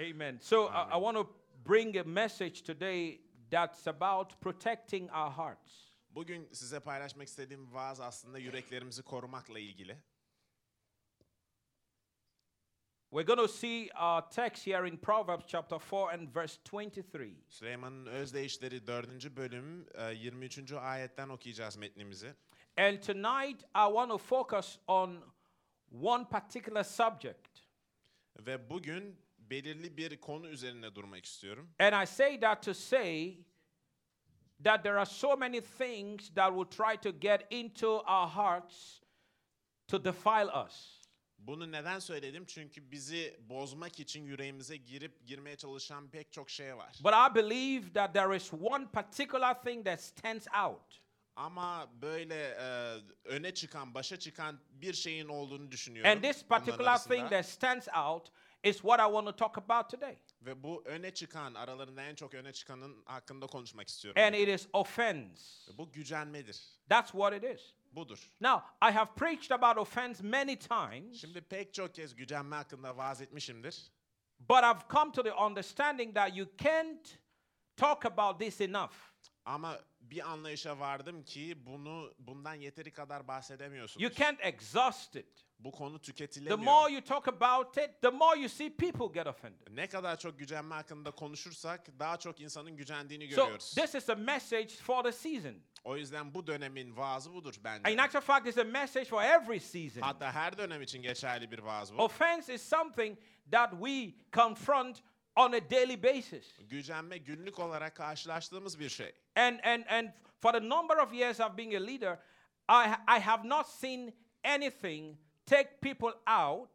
Amen. So I, I want to bring a message today that's about protecting our hearts. Bugün size paylaşmak istediğim vaaz aslında yüreklerimizi korumakla ilgili. We're going to see our text here in Proverbs chapter 4 and verse 23. Süleyman'ın Özdeyişleri 4. bölüm e, 23. ayetten okuyacağız metnimizi. And tonight I want to focus on one particular subject. Ve bugün belirli bir konu üzerine durmak istiyorum. And I say that to say that there are so many things that will try to get into our hearts to defile us. Bunu neden söyledim? Çünkü bizi bozmak için yüreğimize girip girmeye çalışan pek çok şey var. But I believe that there is one particular thing that stands out. Ama böyle e, öne çıkan, başa çıkan bir şeyin olduğunu düşünüyorum. And this particular thing that stands out is what I want to talk about today. Ve bu öne çıkan, aralarında en çok öne çıkanın hakkında konuşmak istiyorum. And it is offense. Bu gücenmedir. That's what it is. Budur. Now, I have preached about offense many times, Şimdi pek çok kez gücenme hakkında vaaz etmişimdir. but I've come to the understanding that you can't talk about this enough. Ama bir anlayışa vardım ki bunu bundan yeteri kadar bahsedemiyorsunuz. You can't exhaust it. Bu konu The tüketilemiyor. more you talk about it, the more you see people get offended. Ne kadar çok gücenme hakkında konuşursak daha çok insanın gücendiğini So, görüyoruz. this is a message for the season. O yüzden bu dönemin vaazı budur In bence. actual fact, it's a message for every season. Hatta her dönem için geçerli bir vaaz bu. Offense is something that we confront on a daily basis. Gücenme günlük olarak karşılaştığımız bir şey. And and and for the number of years of being a leader, I I have not seen anything take people out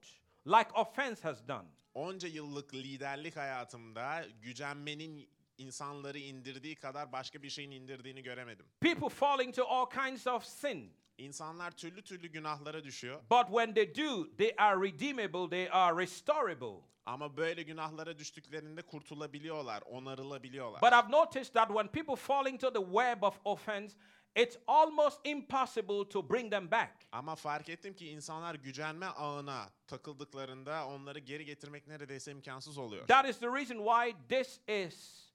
like offense has done. Onca yıllık liderlik hayatımda gücenmenin insanları indirdiği kadar başka bir şeyin indirdiğini göremedim. People fall into all kinds of sin. İnsanlar türlü türlü günahlara düşüyor. But when they do, they are redeemable, they are restorable. Ama böyle günahlara düştüklerinde kurtulabiliyorlar, onarılabiliyorlar. But I've noticed that when people fall into the web of offense, it's almost impossible to bring them back. Ama fark ettim ki insanlar gücenme ağına takıldıklarında onları geri getirmek neredeyse imkansız oluyor. That is the reason why this is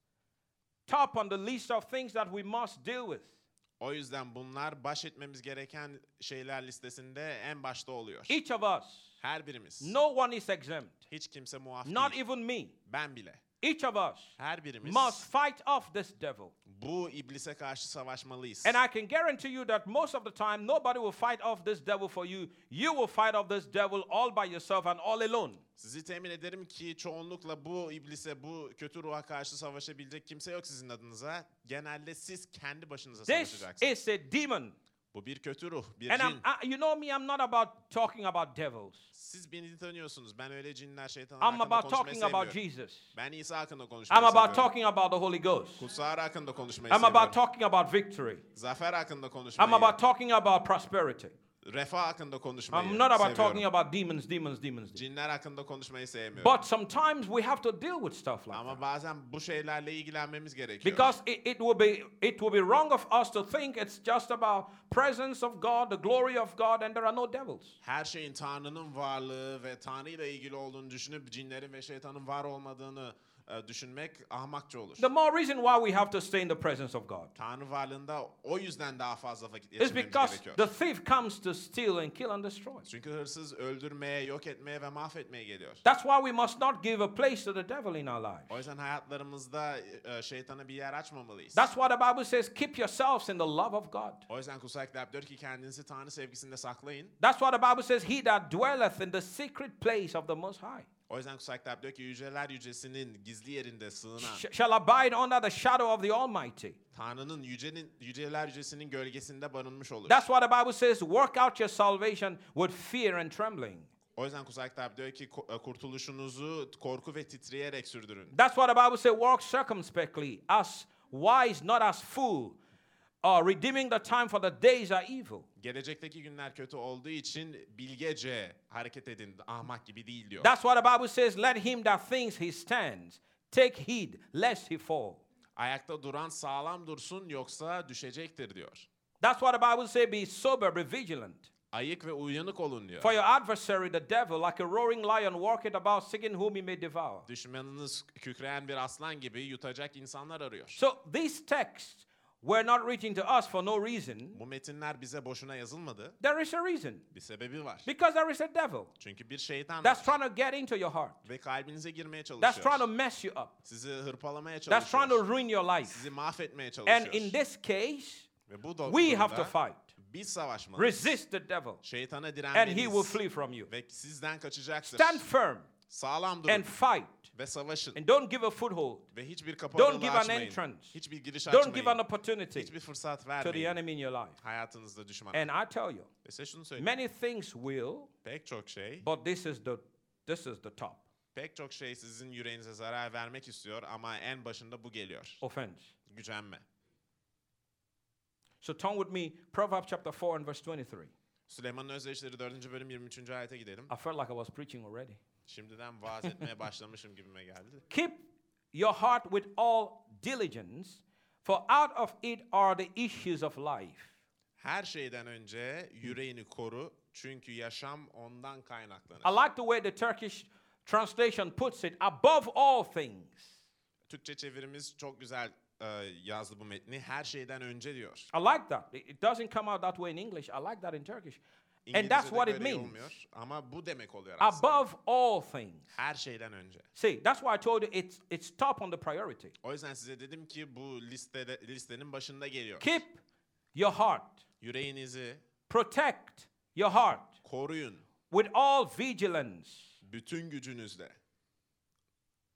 top on the list of things that we must deal with. O yüzden bunlar baş etmemiz gereken şeyler listesinde en başta oluyor. Each of us, Her birimiz. no one is exempt, Hiç kimse muaf not değil. even me. Ben bile. Each of us Her birimiz must fight off this devil. bu iblise karşı savaşmalıyız. And I can guarantee you that most of the time, nobody will fight off this devil for you. You will fight off this devil all by yourself and all alone. Sizi temin ederim ki çoğunlukla bu iblise, bu kötü ruha karşı savaşabilecek kimse yok sizin adınıza. Genelde siz kendi başınıza This savaşacaksınız. is a demon. Bu bir kötü ruh, bir And I'm, cin. I, you know me, I'm not about talking about devils. Siz beni tanıyorsunuz. Ben öyle cinler, şeytanlar I'm hakkında about konuşmayı talking about. Jesus. Ben İsa hakkında konuşmayı I'm about seviyorum. talking about the Holy Ghost. Kutsal hakkında konuşmayı I'm seviyorum. about talking about victory. Zafer hakkında konuşmayı, I'm about talking about prosperity. Refah hakkında konuşmayı I'm not about seviyorum. talking about demons, demons, demons. demons. Cinler hakkında konuşmayı sevmiyorum. But sometimes we have to deal with stuff like Ama that. bazen bu şeylerle ilgilenmemiz gerekiyor. Because it, it will be it will be wrong of us to think it's just about presence of God, the glory of God, and there are no devils. her şeyin Tanrı'nın varlığı ve Tanrı ile ilgili olduğunu düşünüp cinlerin ve şeytanın var olmadığını düşünmek ahmakça olur. The more reason why we have to stay in the presence of God Tanrı varlığında o yüzden daha fazla vakit is geçirmemiz because gerekiyor. the thief comes to steal and kill and destroy. Çünkü hırsız öldürmeye, yok etmeye ve mahvetmeye geliyor. That's why we must not give a place to the devil in our lives. O yüzden hayatlarımızda şeytana bir yer açmamalıyız. That's why the Bible says, keep yourselves in the love of God. O yüzden kutsal kitap diyor ki kendinizi Tanrı sevgisinde saklayın. That's why the Bible says, He that dwelleth in the secret place of the Most High O yüzden kutsal kitap diyor ki yüceler yücesinin gizli yerinde sığınan, sh- shall abide under the shadow of the Almighty. Tanrı'nın yücenin, yüceler yücesinin gölgesinde barınmış olur. That's why the Bible says, work out your salvation with fear and trembling. O yüzden kutsal kitap diyor ki e, kurtuluşunuzu korku ve titreyerek sürdürün. That's why the Bible says, walk circumspectly, as wise, not as fool, uh, redeeming the time for the days are evil. Gelecekteki günler kötü olduğu için bilgece hareket edin, ahmak gibi değil diyor. That's why the Bible says, let him that thinks he stands take heed lest he fall. Ayakta duran sağlam dursun yoksa düşecektir diyor. That's why the Bible says, be sober, be vigilant. Ayık ve uyanık olun diyor. For your adversary, the devil, like a roaring lion, walketh about seeking whom he may devour. Düşmanınız kükreyen bir aslan gibi yutacak insanlar arıyor. So these texts were not reaching to us for no reason. Bu metinler bize boşuna yazılmadı. There is a reason. Bir sebebi var. Because there is a devil Çünkü bir şeytan that's var trying to get into your heart, ve kalbinize girmeye that's trying to çalışıyor. mess you up, Sizi hırpalamaya that's trying to çalışıyor. ruin your life. Sizi mahvetmeye And in çalışıyor. this case, Ve bu we have to fight. biz savaşmalıyız. Resist the devil, Şeytana and he will direnmeliyiz. flee from you. Ve sizden kaçacaktır. Stand firm Sağlam and durun fight, ve savaşın. and don't give a foothold. Ve hiçbir kapı Don't give an açmayın. entrance. Hiçbir giriş Don't açmayın. give an opportunity Hiçbir fırsat to the vermeyin. enemy in your life. Hayatınızda düşman. And I tell you, Ve size şunu söyleyeyim. many things will, Pek çok şey, but this is the this is the top pek çok şey sizin yüreğinize zarar vermek istiyor ama en başında bu geliyor. offense. Gücenme. So turn with me, Proverbs chapter 4 and verse 23. Süleyman'ın Özdeşleri 4. bölüm 23. ayete gidelim. I felt like I was preaching already. Şimdiden vaaz etmeye başlamışım gibime geldi. Keep your heart with all diligence, for out of it are the issues of life. Her şeyden önce yüreğini koru çünkü yaşam ondan kaynaklanır. I like the way the Turkish translation puts it above all things. Türkçe çevirimiz çok güzel e, yazdı bu metni. Her şeyden önce diyor. I like that. It it doesn't come out that way in English. I like that in Turkish. And that's what it means. olmuyor ama bu demek oluyor aslında. Above all things. Her şeyden önce. See, that's why I told you it's it's top on the priority. O yüzden size dedim ki bu listede listenin başında geliyor. Keep your heart. Yüreğinizi Protect your heart koruyun with all vigilance, bütün gücünüzle.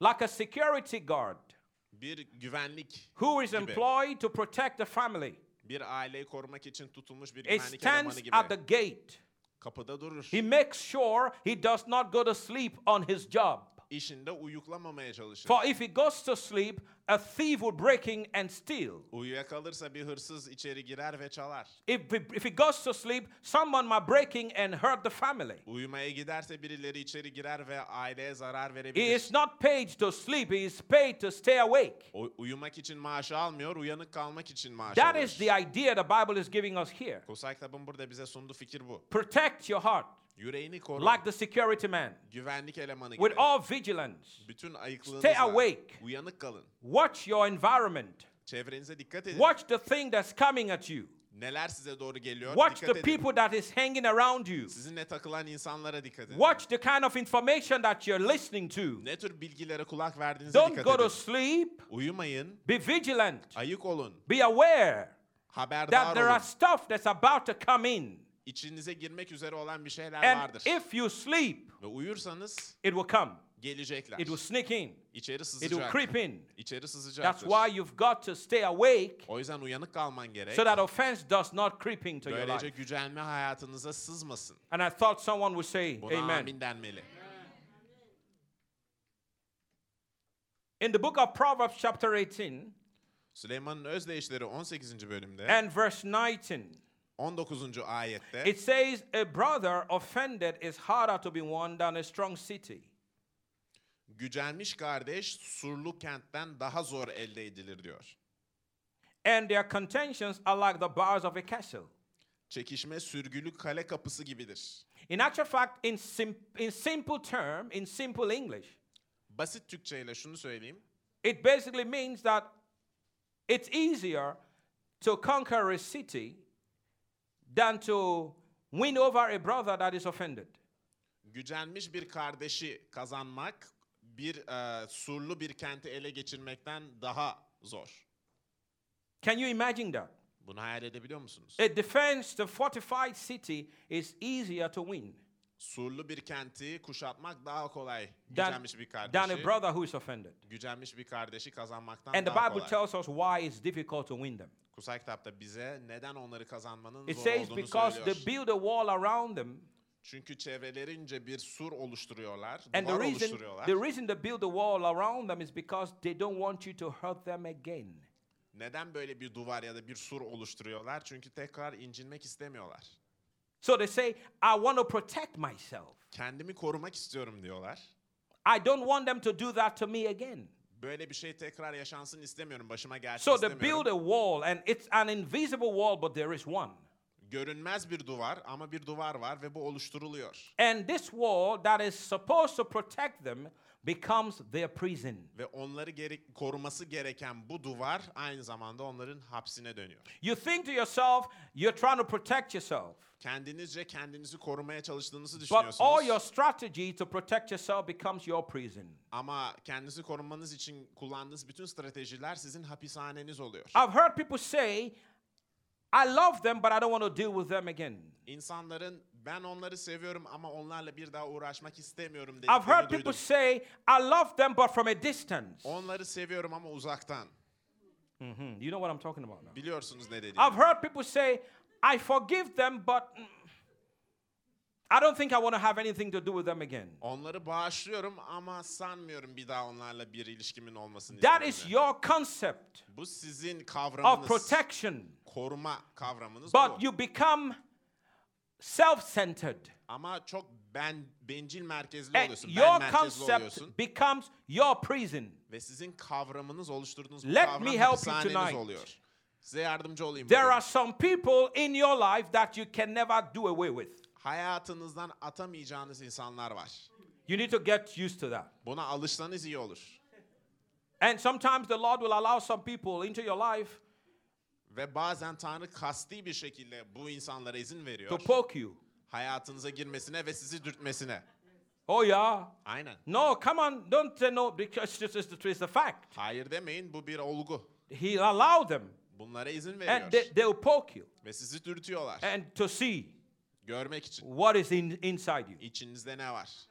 like a security guard Bir güvenlik who is gibi. employed to protect the family. Bir aileyi korumak için tutulmuş bir It güvenlik elemanı stands gibi. at the gate. Kapıda durur. He makes sure he does not go to sleep on his job. İşinde uyuklamamaya çalışır. For if he goes to sleep, a thief will break in and steal. Uyuyakalırsa bir hırsız içeri girer ve çalar. If he, if he goes to sleep, someone might break in and hurt the family. Uyumaya giderse birileri içeri girer ve aileye zarar He verebilir. is not paid to sleep, he is paid to stay awake. O, uyumak için maaş almıyor, uyanık kalmak için maaş That alıyor. is the idea the Bible is giving us here. Kutsal kitabın burada bize sunduğu fikir bu. Protect your heart Yüreğini koru. like the security man güvenlik elemanı with all vigilance. Bütün ayıklığınızla Stay awake. uyanık kalın. Watch your environment. Çevrenize dikkat edin. Watch the thing that's coming at you. Neler size doğru geliyor Watch dikkat the edin. people that is hanging around you. Sizinle takılan insanlara dikkat edin. Watch the kind of information that you're listening to. Ne tür bilgilere kulak verdiğinize Don't dikkat go to sleep. Uyumayın, Be vigilant. ayık olun, Be aware haberdar that there are stuff that's about to come in. İçinize girmek üzere olan bir şeyler And vardır. if you sleep, Ve uyursanız it will come. gelecekler. It will sneak in. İçeri It will sızacak. creep in. İçeri That's sızacaktır. why you've got to stay awake O yüzden uyanık kalman gerek. so that offense does not creep into your Böylece life. gücenme hayatınıza sızmasın. And I thought someone would say, Buna Amen. amin denmeli. In the book of Proverbs, chapter 18 Süleyman'ın Özdeyişleri 18. bölümde and verse 19, 19. ayette it says, A brother offended is harder to be won than a strong city. gücenmiş kardeş surlu kentten daha zor elde edilir diyor. And their contentions are like the bars of a castle. Çekişme sürgülü kale kapısı gibidir. In actual fact, in, sim- in simple term, in simple English, Basit Türkçeyle şunu söyleyeyim. it basically means that it's easier to conquer a city than to win over a brother that is offended. Gücenmiş bir kardeşi kazanmak bir e, surlu bir kenti ele geçirmekten daha zor. Can you imagine that? Bunu hayal edebiliyor musunuz? A defense, the fortified city is easier to win Surlu bir kenti kuşatmak daha kolay. Gücenmiş bir than a kardeşi, brother who is offended. gücenmiş bir kardeşi kazanmaktan And the daha Bible kolay. tells us why it's difficult to win them. Kutsal kitapta bize neden onları kazanmanın It zor says olduğunu because söylüyor. they build a wall around them, Çünkü çevrelerince bir sur oluşturuyorlar, and the duvar reason oluşturuyorlar. the reason they build a wall around them is because they don't want you to hurt them again. Neden böyle bir duvar ya da bir sur oluşturuyorlar? Çünkü tekrar incinmek istemiyorlar. So they say, I want to protect myself. Kendimi korumak istiyorum diyorlar. I don't want them to do that to me again. Böyle bir şey tekrar yaşansın istemiyorum, başıma gelsin So they istemiyorum. build a wall, and it's an invisible wall, but there is one. görünmez bir duvar ama bir duvar var ve bu oluşturuluyor. And this wall that is supposed to protect them becomes their prison. Ve onları gerek, koruması gereken bu duvar aynı zamanda onların hapsine dönüyor. You think to yourself, you're trying to protect yourself. Kendinizce kendinizi korumaya çalıştığınızı But all your düşünüyorsunuz. strategy to protect yourself becomes your prison. Ama kendinizi korumanız için kullandığınız bütün stratejiler sizin hapishaneniz oluyor. I've heard people say, I love them, but I don't want to deal with them again. İnsanların ben onları seviyorum ama onlarla bir daha uğraşmak istemiyorum I've heard people say, I love them, but from a distance. Onları seviyorum ama uzaktan. Mhm. You know what I'm talking about now. Biliyorsunuz ne dediğimi. I've heard people say, I forgive them, but I don't think I want to have anything to do with them again. Onları bağışlıyorum ama sanmıyorum bir daha onlarla bir ilişkimin olmasını That is your concept Bu sizin of kavramınız. protection, koruma kavramınız but bu. you become self centered. Ama çok ben bencil merkezli And oluyorsun. your Ben merkezli concept oluyorsun. becomes your prison. Ve sizin kavramınız oluşturduğunuz bu Let kavram me help you hapishaneniz tonight. oluyor. Size yardımcı olayım There bugün. are some people in your life that you can never do away with. Hayatınızdan atamayacağınız insanlar var. You need to get used to that. Buna alışsanız iyi olur. And sometimes the Lord will allow some people into your life Ve bazen Tanrı kasti bir şekilde bu insanlara izin to veriyor. poke you. Hayatınıza girmesine ve sizi dürtmesine. Oh, yeah. Aynen. No, come on. Don't say no because just it's the, it's the fact. Hayır demeyin bu bir olgu. He allowed them Bunlara izin veriyor. and they, they'll poke you Ve sizi dürtüyorlar. and to see Görmek için. what is in, inside you. İçinizde ne var?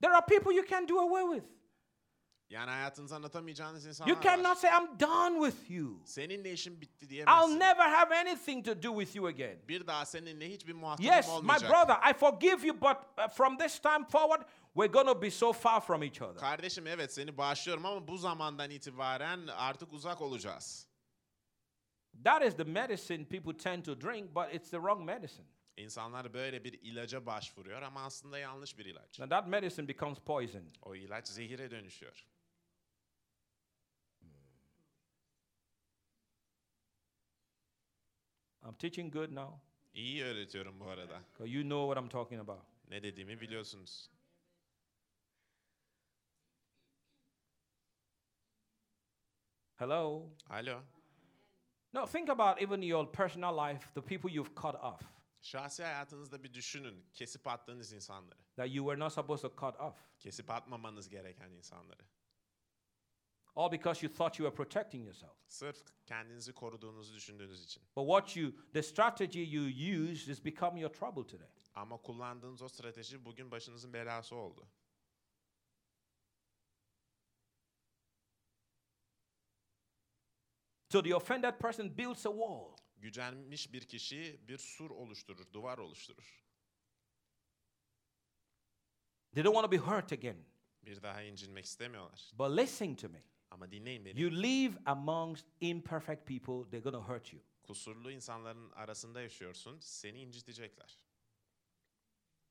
There are people you can do away with. Yani hayatınızı anlatamayacağınız insanlar You var. cannot say, I'm done with you. Seninle işim bitti I'll diyemezsin. never have anything to do with you again. Bir daha seninle hiçbir muhatabım Yes, my olmayacak. brother, I forgive you, but uh, from this time forward, we're going to be so far from each other. Kardeşim evet seni bağışlıyorum ama bu zamandan itibaren artık uzak olacağız. That is the medicine people tend to drink, but it's the wrong medicine. İnsanlar böyle bir ilaca başvuruyor ama aslında yanlış bir ilaç. Now that medicine becomes poison. O ilaç zehire dönüşüyor. I'm teaching good now İyi öğretiyorum bu arada. you know what I'm talking about. Ne dediğimi biliyorsunuz. Hello? Alo. No, think about even your personal life, the people you've cut off Şahsi hayatınızda bir düşünün. Kesip attığınız insanları. that you were not supposed to cut off. Kesip atmamanız gereken insanları. All because you thought you were protecting yourself. Sırf kendinizi koruduğunuzu düşündüğünüz için. But what you, the strategy you used has become your trouble today. Ama kullandığınız o strateji bugün başınızın belası oldu. So the offended person builds a wall. Gücenmiş bir kişi bir sur oluşturur, duvar oluşturur. They don't want to be hurt again. Bir daha incinmek istemiyorlar. But listen to me. Ama dinleyin beni. You live amongst imperfect people, they're going to hurt you. Kusurlu insanların arasında yaşıyorsun, seni incitecekler.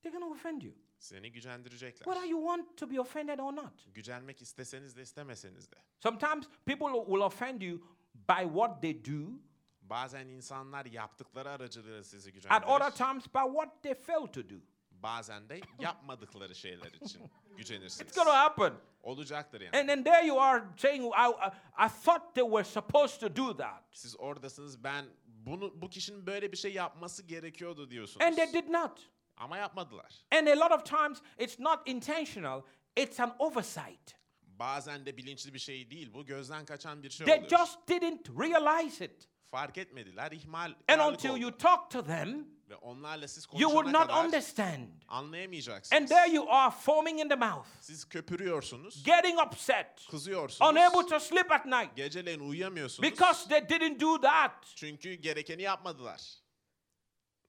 They're going to offend you. Seni gücendirecekler. Whether you want to be offended or not. Gücenmek isteseniz de istemeseniz de. Sometimes people will offend you by what they do, Bazen insanlar yaptıkları aracılığıyla sizi at other gücendirir. times by what they fail to do. Bazen de yapmadıkları şeyler için gücenirsiniz. It's to happen. Olacaktır yani. And then there you are saying, I, I, I thought they were supposed to do that. Siz oradasınız ben bunu bu kişinin böyle bir şey yapması gerekiyordu diyorsunuz. And they did not. Ama yapmadılar. And a lot of times it's not intentional, it's an oversight. Bazen de bilinçli bir şey değil. Bu gözden kaçan bir şey They oluyor. just didn't realize it. Fark etmediler. ihmal And until oldu. you talk to them, Ve onlarla siz you would konuşana not kadar understand. anlayamayacaksınız. And there you are foaming in the mouth, Siz köpürüyorsunuz, getting upset, kızıyorsunuz. unable to sleep at night Geceleyin uyuyamıyorsunuz. because they didn't do that. Çünkü gerekeni yapmadılar.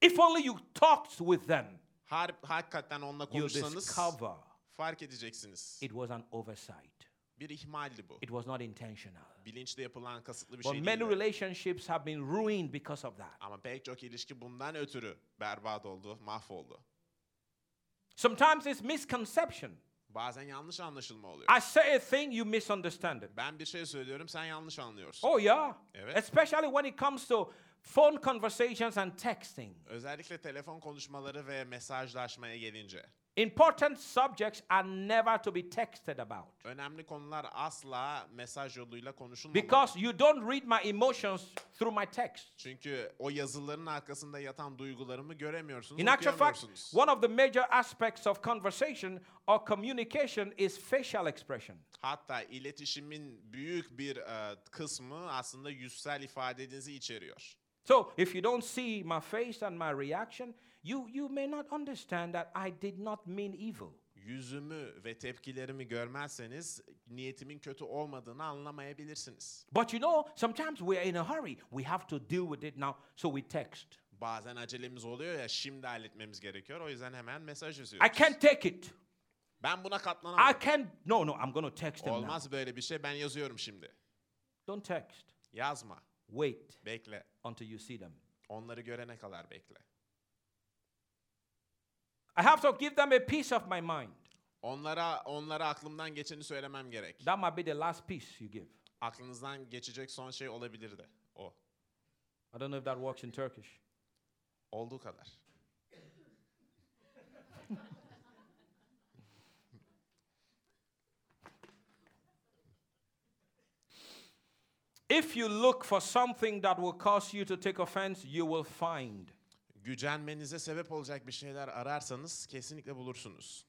If only you talked with them, Har hakikaten onunla you konuşsanız discover fark edeceksiniz. it was an oversight. Bir ihmaldi bu. It was not intentional. Bilinçli yapılan kasıtlı bir But şey many değil. relationships have been ruined because of that. Ama pek çok ilişki bundan ötürü berbat oldu, mahvoldu. Sometimes it's misconception. Bazen yanlış anlaşılma oluyor. I say a thing, you misunderstand it. Ben bir şey söylüyorum, sen yanlış anlıyorsun. Oh, yeah. Evet. Especially when it comes to phone conversations and texting. Özellikle telefon konuşmaları ve mesajlaşmaya gelince. Important subjects are never to be texted about. Önemli konular asla mesaj yoluyla konuşulmamalı. Because you don't read my emotions through my text. Çünkü o yazıların arkasında yatan duygularımı göremiyorsunuz, In actual fact, one of the major aspects of conversation or communication is facial expression. Hatta iletişimin büyük bir e, kısmı aslında yüzsel ifadenizi içeriyor. So if you don't see my face and my reaction, you, you may not understand that I did not mean evil. Yüzümü ve tepkilerimi görmezseniz niyetimin kötü olmadığını anlamayabilirsiniz. But you know, sometimes we are in a hurry. We have to deal with it now, so we text. Bazen acelemiz oluyor ya şimdi halletmemiz gerekiyor. O yüzden hemen mesaj I yazıyoruz. can't take it. Ben buna I katlanamam. can't. No, no, I'm going to text him now. Olmaz böyle bir şey. Ben yazıyorum şimdi. Don't text. Yazma. Wait Bekle. until you see them. Onları görene kadar bekle. I have to give them a piece of my mind. Onlara onlara aklımdan geçeni söylemem gerek. That might be the last piece you give. Aklınızdan geçecek son şey olabilir de o. I don't know if that works in Turkish. Olduğu kadar. If you look for something that will cause you to take offense, you will find. Gücenmenize sebep olacak bir şeyler ararsanız kesinlikle bulursunuz.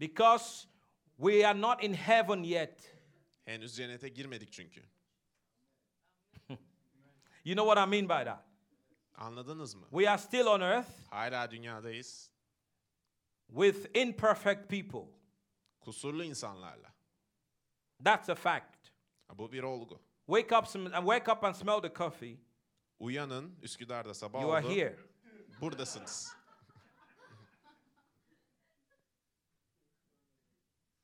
Because we are not in heaven yet. Henüz cennete girmedik çünkü. You know what I mean by that? Anladınız mı? We are still on earth Hala dünyadayız. with imperfect people. Kusurlu insanlarla. That's a fact. Bu bir olgu. Wake up wake up and smell the coffee. Uyanın, Üsküdar'da sabah You are oldu. here. Buradasınız.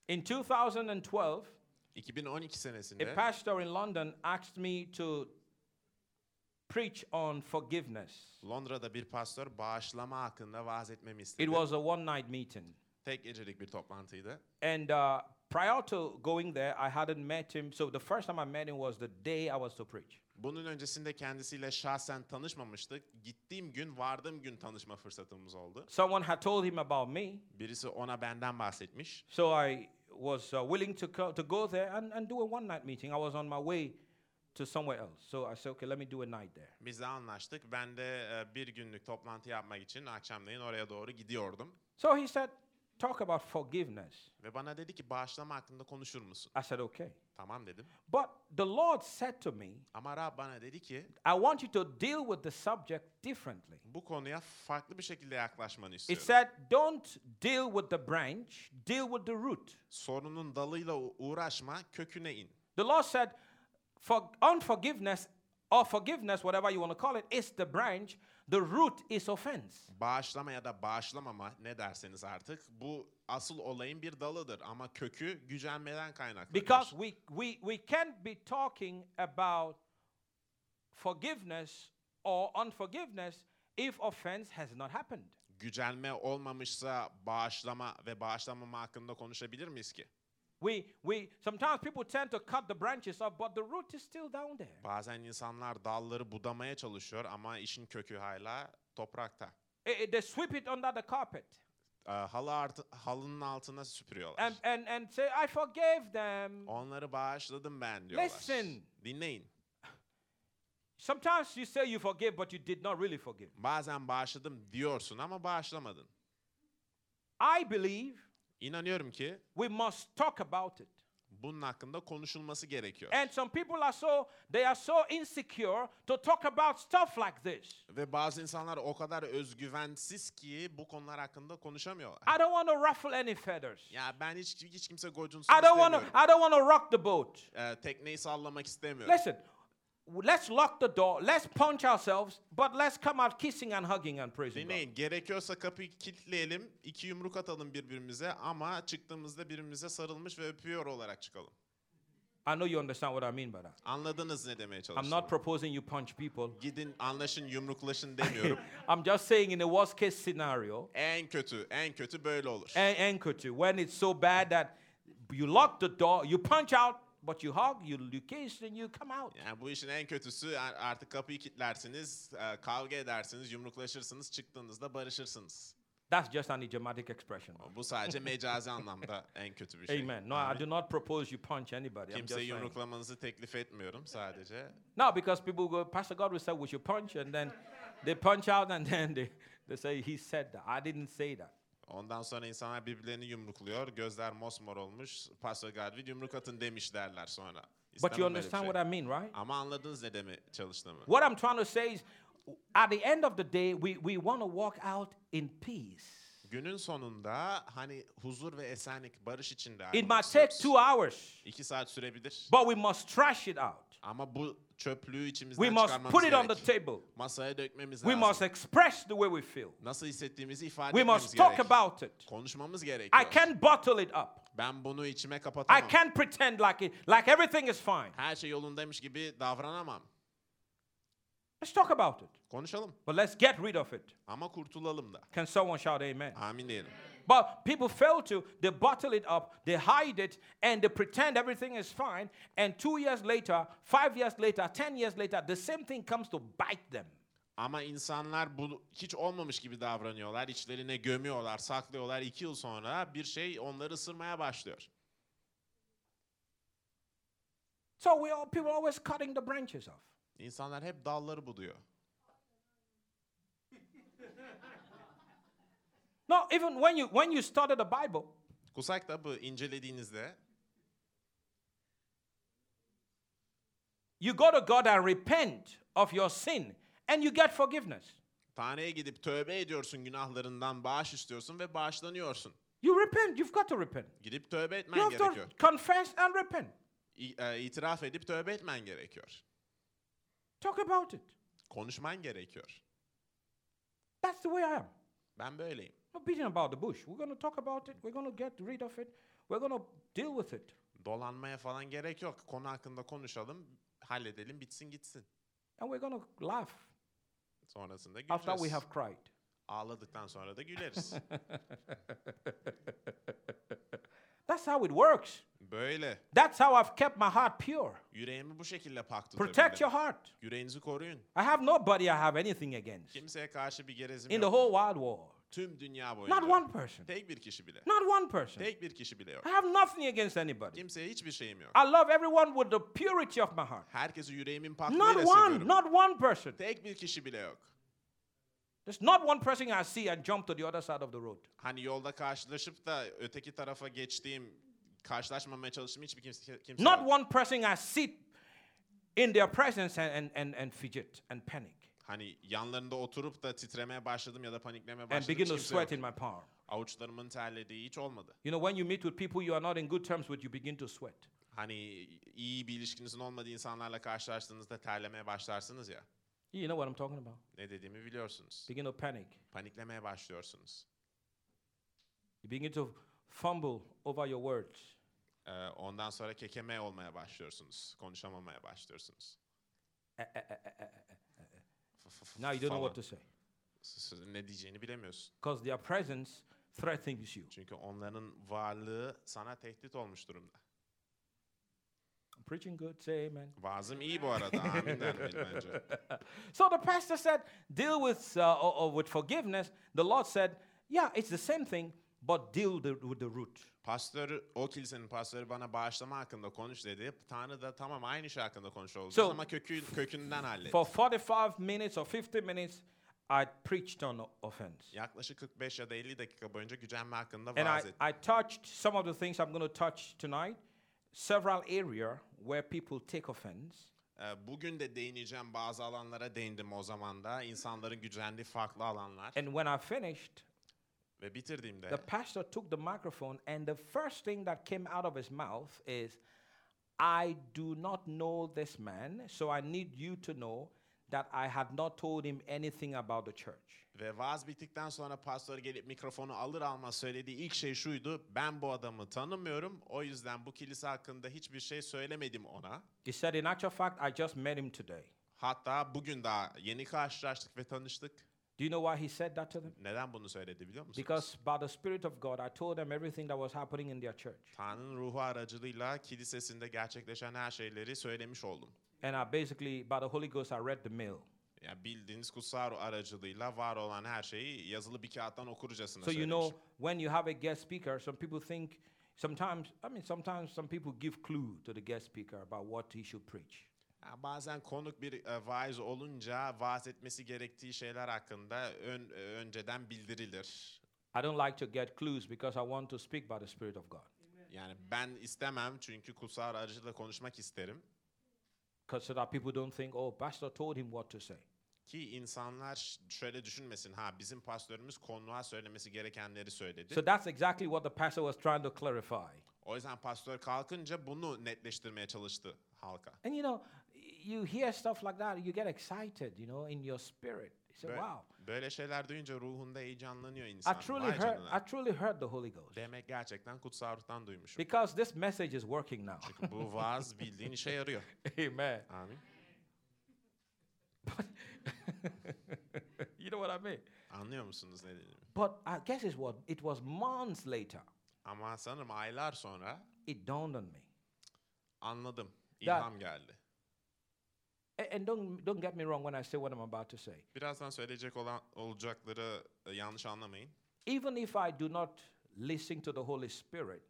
In 2012, 2012 a pastor in London asked me to preach on forgiveness. Londra'da bir pastör bağışlama hakkında vaaz etmemi istedi. It was a one night meeting. Tek gecelik bir toplantıydı. And uh, prior to going there, I hadn't met him. So the first time I met him was the day I was to preach. Bunun öncesinde kendisiyle şahsen tanışmamıştık. Gittiğim gün, vardığım gün tanışma fırsatımız oldu. Someone had told him about me, Birisi ona benden bahsetmiş. so I was uh, willing to, co- to go there and, and do a one night meeting. I was on my way to somewhere else. So I said, okay, let me do a night there. Biz de anlaştık. Ben de e, bir günlük toplantı yapmak için akşamleyin oraya doğru gidiyordum. So he said, talk about forgiveness. Ve bana dedi ki bağışlama hakkında konuşur musun? I said, okay. Tamam dedim. But the Lord said to me, Ama Rab bana dedi ki I want you to deal with the subject differently. bu konuya farklı bir şekilde yaklaşmanı It istiyorum. said, don't deal with the branch, deal with the root. Sorunun dalıyla u- uğraşma, köküne in. The Lord said, for unforgiveness or forgiveness, whatever you want to call it, is the branch. The root is offense. Bağışlama ya da bağışlamama ne derseniz artık bu asıl olayın bir dalıdır ama kökü gücenmeden kaynaklanıyor. Because we, we, we can't be talking about forgiveness or unforgiveness if offense has not happened. Gücenme olmamışsa bağışlama ve bağışlamama hakkında konuşabilir miyiz ki? We, we sometimes people tend to cut the branches off, but the root is still down there. Bazen insanlar dalları budamaya çalışıyor ama işin kökü hala toprakta. Eh, eh, They sweep it under the carpet Ee, halı artı, halının altına süpürüyorlar. and, and, and say, I forgave them. Onları bağışladım ben diyorlar. Listen. Dinleyin. Sometimes you say you forgive, but you did not really forgive. Bazen bağışladım diyorsun ama bağışlamadın. I believe İnanıyorum ki we must talk about it. bunun hakkında konuşulması gerekiyor. And some people are so they are so insecure to talk about stuff like this. Ve bazı insanlar o kadar özgüvensiz ki bu konular hakkında konuşamıyorlar. I don't want to ruffle any feathers. Ya ben hiç hiç kimse gocunsun I don't want to. I don't want to rock the boat. Ee, tekneyi sallamak istemiyorum. Listen, let's lock the door. Let's punch ourselves, but let's come out kissing and hugging and praising God. Dinleyin. Gerekiyorsa kapıyı kilitleyelim, iki yumruk atalım birbirimize ama çıktığımızda birbirimize sarılmış ve öpüyor olarak çıkalım. I know you understand what I mean by that. Anladınız ne demeye I'm çalıştığımı. not proposing you punch people. Gidin anlaşın yumruklaşın demiyorum. I'm just saying in the worst case scenario, en kötü, en kötü böyle olur. and, and kötü, when it's so bad that you lock the door, you punch out, but you hug, you, kiss, and you come out. Yani bu işin en kötüsü artık kapıyı kilitlersiniz, e, kavga edersiniz, yumruklaşırsınız, çıktığınızda barışırsınız. That's just an idiomatic expression. Bu sadece mecazi anlamda en kötü bir şey. Amen. No, I Amin. do not propose you punch anybody. I'm just Kimseyi saying. yumruklamanızı teklif etmiyorum sadece. No, because people go, Pastor God will say we should punch, and then they punch out, and then they, they say he said that. I didn't say that. Ondan sonra insanlar birbirlerini yumrukluyor. Gözler mosmor olmuş. Pastor Godwin yumruk atın demiş derler sonra. But İstemem you öyle bir understand şey. what I mean, right? Ama anladınız ne demeye çalıştığımı. What I'm trying to say is, at the end of the day, we, we want to walk out in peace. Günün sonunda hani huzur ve esenlik, barış içinde It might take two hours, İki saat sürebilir. but we must trash it out. Ama bu çöplüğü içimizden We must çıkarmamız put it on gerek. the table. Masaya dökmemiz We lazım. must express the way we feel. Nasıl hissettiğimizi ifade We etmemiz must talk gerek. about it. Konuşmamız gerekiyor. I can't bottle it up. Ben bunu içime I kapatamam. can't pretend like it, like everything is fine. Her şey yolundaymış gibi davranamam. Let's talk about it. Konuşalım But let's get rid of it. ama kurtulalım da. Can someone shout amen? Amin diyelim. But people fail to, they bottle it up, they hide it, and they pretend everything is fine. And two years later, five years later, ten years later, the same thing comes to bite them. Ama insanlar bu hiç olmamış gibi davranıyorlar. içlerine gömüyorlar, saklıyorlar. İki yıl sonra bir şey onları ısırmaya başlıyor. So we all, people always cutting the branches off. İnsanlar hep dalları buluyor. No, even when you when you study the Bible, Kusak kitabı incelediğinizde you go to God and repent of your sin, and you get forgiveness. Tanrı'ya gidip tövbe ediyorsun günahlarından, bağış istiyorsun ve bağışlanıyorsun. You repent. You've got to repent. Gidip tövbe You etmen have gerekiyor. to confess and repent. İ- e, itiraf edip tövbe etmen gerekiyor. Talk about it. Konuşman gerekiyor. That's the way I am. Ben böyleyim. Not beating about the bush. We're going to talk about it. We're going to get rid of it. We're going to deal with it. Dolanmaya falan gerek yok. Konu hakkında konuşalım, halledelim, bitsin gitsin. And we're going to laugh Sonrasında after we have cried. Ağladıktan sonra da güleriz. That's how it works. Böyle. That's how I've kept my heart pure. Yüreğimi bu şekilde pak Protect your heart. Yüreğinizi koruyun. I have nobody I have anything against Kimseye karşı bir gerezim in the yok. whole wide world. Tüm dünya boyunca. Not one person. Tek bir kişi bile. Not one person. Tek bir kişi bile yok. I have nothing against anybody. Kimseye hiçbir şeyim yok. I love everyone with the purity of my heart. Herkesi yüreğimin Not paklığıyla one, seviyorum. not one person. Tek bir kişi bile yok. There's not one person I see and jump to the other side of the road. Hani yolda karşılaşıp da öteki tarafa geçtiğim, karşılaşmamaya çalıştığım hiçbir kimse, kimse Not yok. one person I sit in their presence and, and, and, and fidget and panic Hani yanlarında oturup da titremeye başladım ya da paniklemeye and başladım begin hiç to sweat in my palm. Avuçlarımın terlediği hiç olmadı. You know, when you meet with people you are not in good terms with, you begin to sweat. Hani iyi bir ilişkinizin olmadığı insanlarla karşılaştığınızda terlemeye başlarsınız ya. You know what I'm talking about. Ne dediğimi biliyorsunuz. Begin to panic. Paniklemeye başlıyorsunuz. You begin to fumble over your words. Ee, ondan sonra kekeme olmaya başlıyorsunuz. Konuşamamaya başlıyorsunuz. Now you don't know what to say Ne diyeceğini bilemiyorsun. because their presence threatens you. Çünkü onların varlığı sana tehdit olmuş durumda. I'm preaching good, say amen. Vaazım iyi bu arada. Amin denmeli bence. So the pastor said, deal with, uh, or, or with forgiveness. The Lord said, yeah, it's the same thing, but deal the, with the root. Pastör, o kilisenin pastörü bana bağışlama hakkında konuş dedi. Tanrı da tamam aynı şey hakkında konuş olacağız So- ama kökü, kökünden hallet. For 45 minutes or 50 minutes, I preached on offense. Yaklaşık 45 ya da 50 dakika boyunca gücenme hakkında And vaaz I. I touched some of the things I'm going to touch tonight, several area where people take offense. Ee, Bugün de değineceğim bazı alanlara değindim o zaman da. İnsanların gücendiği farklı alanlar. And when I finished, Ve bitirdiğimde the pastor took the microphone, and the first thing that came out of his mouth is, I do not know this man, so I need you to know that I had not told him anything about the church. Ve vaaz bittikten sonra pastör gelip mikrofonu alır almaz söylediği ilk şey şuydu. Ben bu adamı tanımıyorum. O yüzden bu kilise hakkında hiçbir şey söylemedim ona. He said, In actual fact, I just met him today. Hatta bugün daha yeni karşılaştık ve tanıştık. Do you know why he said that to them? Neden bunu söyledi biliyor musunuz? Because by the Spirit of God, I told them everything that was happening in their church. Tanrı'nın ruhu aracılığıyla kilisesinde gerçekleşen her şeyleri söylemiş oldum. And I basically, by the Holy Ghost, I read the mail. Yani bildiğiniz kutsal aracılığıyla var olan her şeyi yazılı bir kağıttan okurcasına So you know, when you have a guest speaker, some people think, sometimes, I mean, sometimes some people give clue to the guest speaker about what he should preach. Ya bazen konuk bir e, vaiz olunca vaaz etmesi gerektiği şeyler hakkında ön, e, önceden bildirilir. I don't like to get clues because I want to speak by the Spirit of God. Yani ben istemem çünkü kutsal ruh aracılığıyla konuşmak isterim. Because so that people don't think, oh, pastor told him what to say. Ki insanlar şöyle düşünmesin. Ha bizim pastörümüz konuğa söylemesi gerekenleri söyledi. So that's exactly what the pastor was trying to clarify. o yüzden pastör kalkınca bunu netleştirmeye çalıştı halka. And you know, you hear stuff like that, you get excited, you know, in your spirit. You say, Bö- wow, Böyle şeyler duyunca ruhunda heyecanlanıyor insan. I truly Vay heard, canına. I truly heard the Holy Ghost. Demek gerçekten kutsal ruhtan duymuşum. Because this message is working now. Çünkü bu vaaz bildiğin işe yarıyor. Amen. Amin. you know what I mean? Anlıyor musunuz ne dediğimi? But I guess it's what it was months later. Ama sanırım aylar sonra It dawned on me. anladım. İlham geldi. And don't don't get me wrong when I say what I'm about to say. Birazdan söyleyecek olan olacakları e, yanlış anlamayın. Even if I do not listen to the Holy Spirit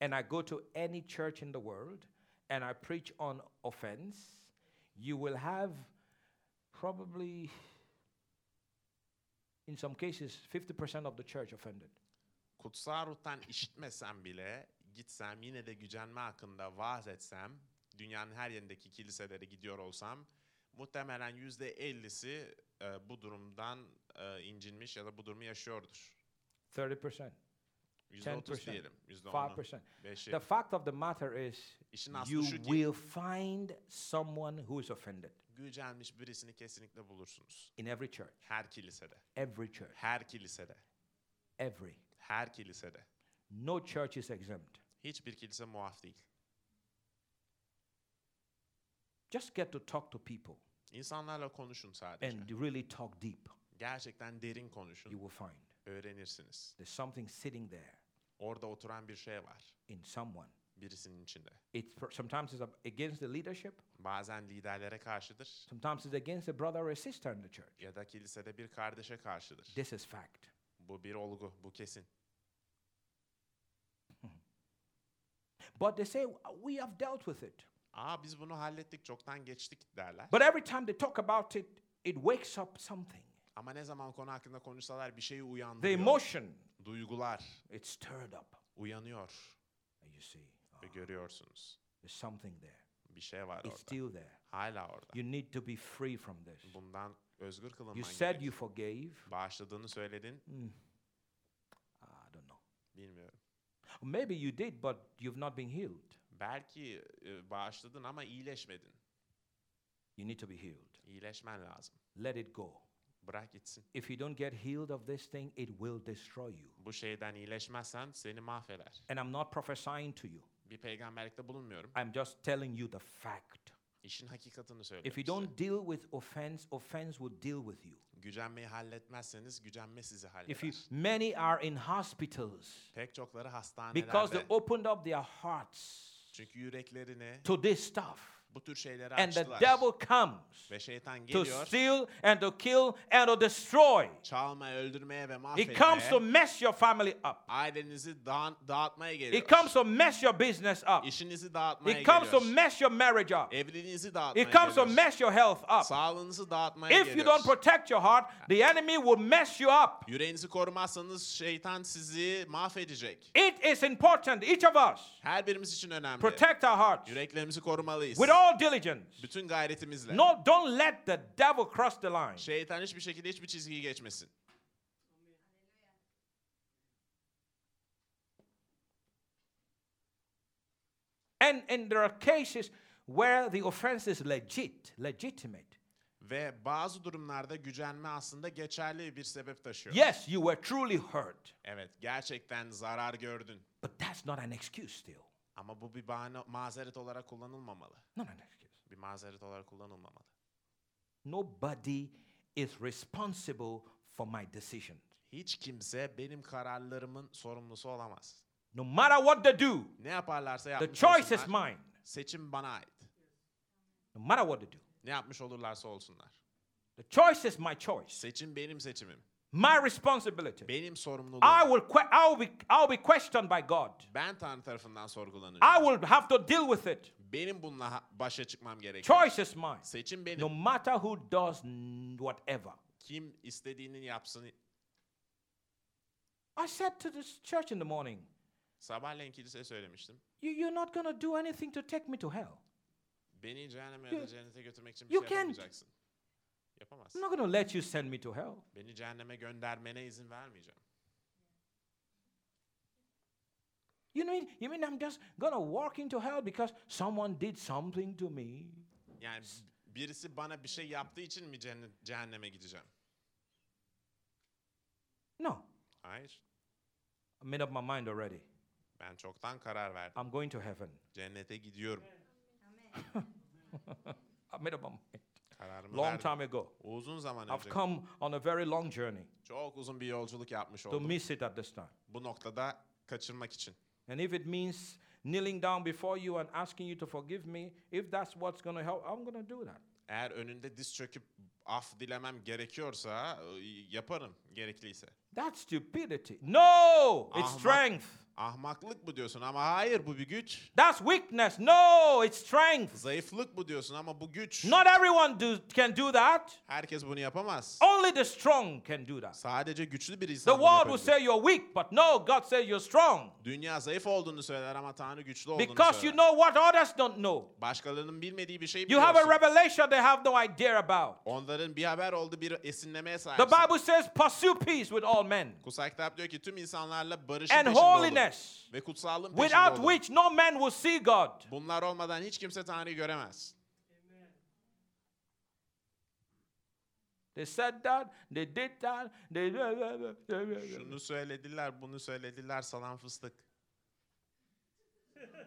and I go to any church in the world and I preach on offense, you will have probably in some cases 50% of the church offended. Kutsal ruhtan işitmesem bile gitsem yine de gücenme hakkında vaaz etsem, dünyanın her yerindeki kiliselere gidiyor olsam, muhtemelen yüzde ellisi e, bu durumdan e, incinmiş ya da bu durumu yaşıyordur. 30%, Yüzde otuz 10%, diyelim. Yüzde onu. 5%. Beşi. The fact of the matter is İşin aslı you şu ki will find someone who is offended gücenmiş birisini kesinlikle bulursunuz. in every church. Her kilisede. Every church. Her kilisede. Every. Her kilisede. No church is exempt. Hiçbir kilise muaf değil. Just get to talk to people İnsanlarla konuşun sadece. and really talk deep. Gerçekten derin You konuşun. will find Öğrenirsiniz. there's something sitting there Orada oturan bir şey var. in someone. Birisinin içinde. Per- sometimes it's a- against the leadership, Bazen liderlere karşıdır. sometimes it's against a brother or a sister in the church. Ya da kilisede bir kardeşe karşıdır. This is fact. Bu bir olgu. Bu kesin. But they say we have dealt with it. Aa biz bunu hallettik. Çoktan geçtik derler. But every time they talk about it, it wakes up something. Ama ne zaman konu hakkında konuşsalar bir şeyi The uyandırıyor. emotion, Duygular it's stirred up. uyanıyor. And you see, Ve ah, görüyorsunuz. there's something there. Bir şey var It's orada. still there. Hala orada. You need to be free from this. Bundan özgür kılınman You said gerek. you forgave. Bağışladığını söyledin. Ah, I don't know. Bilmiyorum. Or maybe you did, but you've not been healed. Belki e, bağışladın ama iyileşmedin. You need to be healed. İyileşmen lazım. Let it go. Bırak gitsin. If you don't get healed of this thing, it will destroy you. Bu şeyden iyileşmezsen seni mahveder. And I'm not prophesying to you. Bir peygamberlikte bulunmuyorum. I'm just telling you the fact. İşin hakikatini If söylüyorum you size. don't deal with offense, offense will deal with you. Gücenmeyi halletmezseniz gücenme sizi halleder. If you many are in hospitals Pek çokları hastanelerde. because they opened up their hearts Çünkü yüreklerini to this stuff. Bu tür şeyleri And the açtılar. devil comes Ve şeytan to geliyor steal and to kill and to destroy. çalmaya, öldürmeye ve He comes to mess your family up. ailenizi dağ- dağıtmaya geliyor. He comes to mess your business up. İşinizi dağıtmaya He comes to geliyor. mess your marriage up. Evliliğinizi dağıtmaya He comes to geliyor. mess your health up. Sağlığınızı dağıtmaya If you geliyor. don't protect your heart, the enemy will mess you up. Yüreğinizi korumazsanız şeytan sizi mahvedecek. It is important, each of us, Her birimiz için önemli. protect our hearts Yüreklerimizi korumalıyız. with all diligence. Bütün gayretimizle. No, don't let the devil cross the line. Şeytan hiçbir şekilde hiçbir çizgiyi geçmesin. And, and there are cases where the offense is legit, legitimate. Ve bazı durumlarda gücenme aslında geçerli bir sebep taşıyor. Yes, you were truly hurt, Evet, gerçekten zarar gördün. but that's not an excuse still. Ama bu bir bahane, mazeret olarak kullanılmamalı. Not an excuse. Bir mazeret olarak kullanılmamalı. Nobody is responsible for my decisions. Hiç kimse benim kararlarımın sorumlusu olamaz. No matter what they do, Ne yaparlarsa the yapmış choice is olsunlar, mine. seçim bana ait. No matter what they do, Ne yapmış olurlarsa olsunlar. the choice is my choice, Seçim benim seçimim. My responsibility. Benim sorumluluğum. I will, I will be, I will be questioned by God. Ben Tanrı tarafından I sorgulanacağım. will have to deal with it. Benim bununla başa çıkmam gerekiyor. Choice is mine. Seçim benim. No matter who does whatever. Kim istediğini yapsın. I said to this church in the morning, Sabahleyin kiliseye söylemiştim. you, you're not going to do anything to take me to hell. Beni cehenneme ya da cennete götürmek için bir you şey can't. yapamayacaksın. Yapamazsın. I'm not going to let you send me to hell. Beni cehenneme göndermene izin vermeyeceğim. You mean, you mean I'm just going to walk into hell because someone did something to me? Yani birisi bana bir şey yaptığı için mi cehenneme gideceğim? No. Hayır. I made up my mind already. Ben çoktan karar verdim. I'm going to heaven. Cennete gidiyorum. I made up my mind Kararımı long verdim. time ago. Uzun zaman I've önce. come on a very long journey Çok uzun bir yolculuk yapmış to oldum. miss it at this time. Bu noktada kaçırmak için. And if it means kneeling down before you and asking you to forgive me, if that's what's going to help, I'm going to do that. Eğer önünde diz çöküp af dilemem gerekiyorsa e, yaparım gerekliyse. That's stupidity. No, it's Ahmak. strength. Ahmaklık bu diyorsun ama hayır bu bir güç. That's weakness. No, it's strength. Zayıflık bu diyorsun ama bu güç. Not everyone do, can do that. Herkes bunu yapamaz. Only the strong can do that. Sadece güçlü bir The insan bunu world will say you're weak, but no, God says you're strong. Dünya zayıf olduğunu söyler ama Tanrı güçlü olduğunu Because you know what others don't know. Başkalarının bilmediği bir şey You have a revelation they have no idea about. Onların bir haber oldu bir esinlemeye The. Bible says, pursue peace with all men Kutsal kitap diyor ki tüm insanlarla barışın and peşinde olun. Holiness, Ve kutsallığın peşinde without olun. which no man will see God. Bunlar olmadan hiç kimse Tanrı'yı göremez. They said that, they did that, they. Şunu söylediler, bunu söylediler, salam fıstık.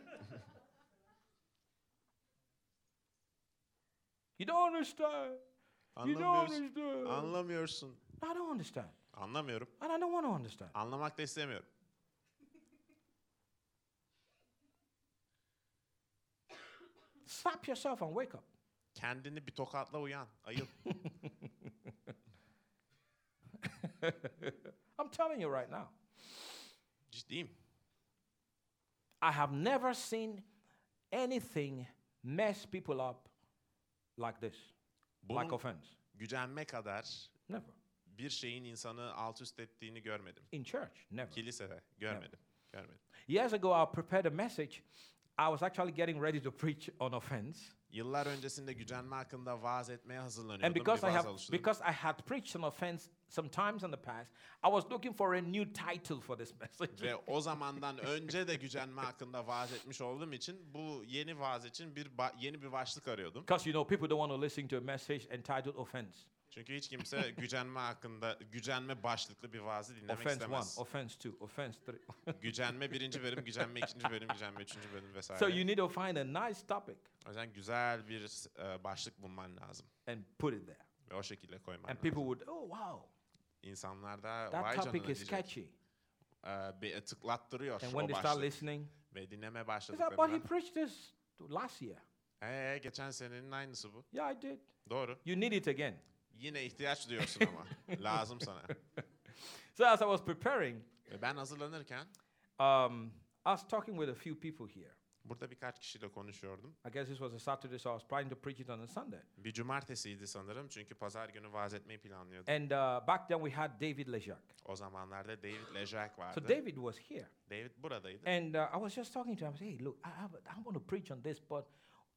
You don't understand. You don't understand. Anlamıyorsun. I don't understand. Anlamıyorum. And I don't want to understand. Anlamak da istemiyorum. Slap yourself and wake up. Kendini bir tokatla uyan. Ayıl. I'm telling you right now. Ciddiyim. I have never seen anything mess people up like this, like offense. gücenme kadar Never. bir şeyin insanı alt üst ettiğini görmedim. In church, never. Kilisede görmedim. Görmedim. Years ago, I prepared a message. I was actually getting ready to preach on offense. Yıllar öncesinde gücenme hakkında vaaz etmeye hazırlanıyordum. And because I have because I had preached on offense sometimes in the past, I was looking for a new title for this message. Ve o zamandan önce de gücenme hakkında vaaz etmiş olduğum için bu yeni vaaz için bir yeni bir başlık arıyordum. Because you know people don't want to listen to a message entitled offense. Çünkü hiç kimse gücenme hakkında gücenme başlıklı bir vaazı dinlemek Offense one, istemez. offense two, offense three. gücenme birinci bölüm, gücenme ikinci bölüm, gücenme üçüncü bölüm vesaire. so you need to find a nice topic O yüzden güzel bir e, başlık bulman lazım and put it there. ve o şekilde koyman And lazım. people would, oh wow, İnsanlar da that vay topic is diyecek. catchy. E, bir tıklattırıyor And when they start listening, ve they say, but he başladıklarında. preached this last year. Ee, geçen senenin aynısı bu. Yeah, I did. Doğru. You need it again. Yine ihtiyaç duyuyorsun ama. Lazım sana. So as I was preparing, Ve ben hazırlanırken um, I was talking with a few people here. burada birkaç kişiyle konuşuyordum. I guess this was a Saturday, so I was planning to preach it on a Sunday. Bir cumartesiydi sanırım çünkü pazar günü vaaz etmeyi planlıyordum. And uh, back then we had David Lejac. O zamanlarda David Lejak vardı. So David was here. David buradaydı. And uh, I was just talking to him. I said, hey, look, I, have, I want to preach on this, but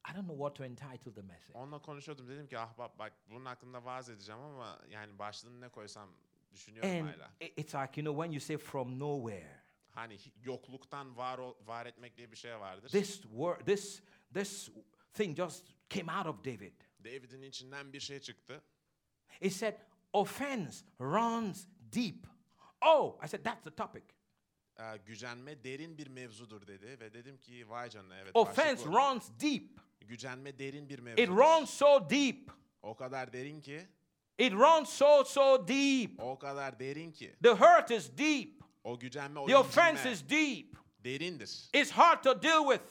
I don't know what to entitle the message. Onunla konuşuyordum. Dedim ki ah bak, bunun hakkında vaaz edeceğim ama yani başlığını ne koysam düşünüyorum And hala. it's like, you know, when you say from nowhere, Hani yokluktan var var etmek diye bir şey vardır. this word, this, this thing just came out of David. David'in içinden bir şey çıktı. It said, offense runs deep. Oh, I said, that's the topic. Ee, gücenme derin bir mevzudur dedi ve dedim ki vay canına evet. Offense runs deep. Gücenme derin bir It mevzudur. runs so deep. O kadar derin ki, It runs so, so deep. o kadar derin ki. The hurt is deep. O gücenme, o The offense is deep. derindir. It's hard to deal with,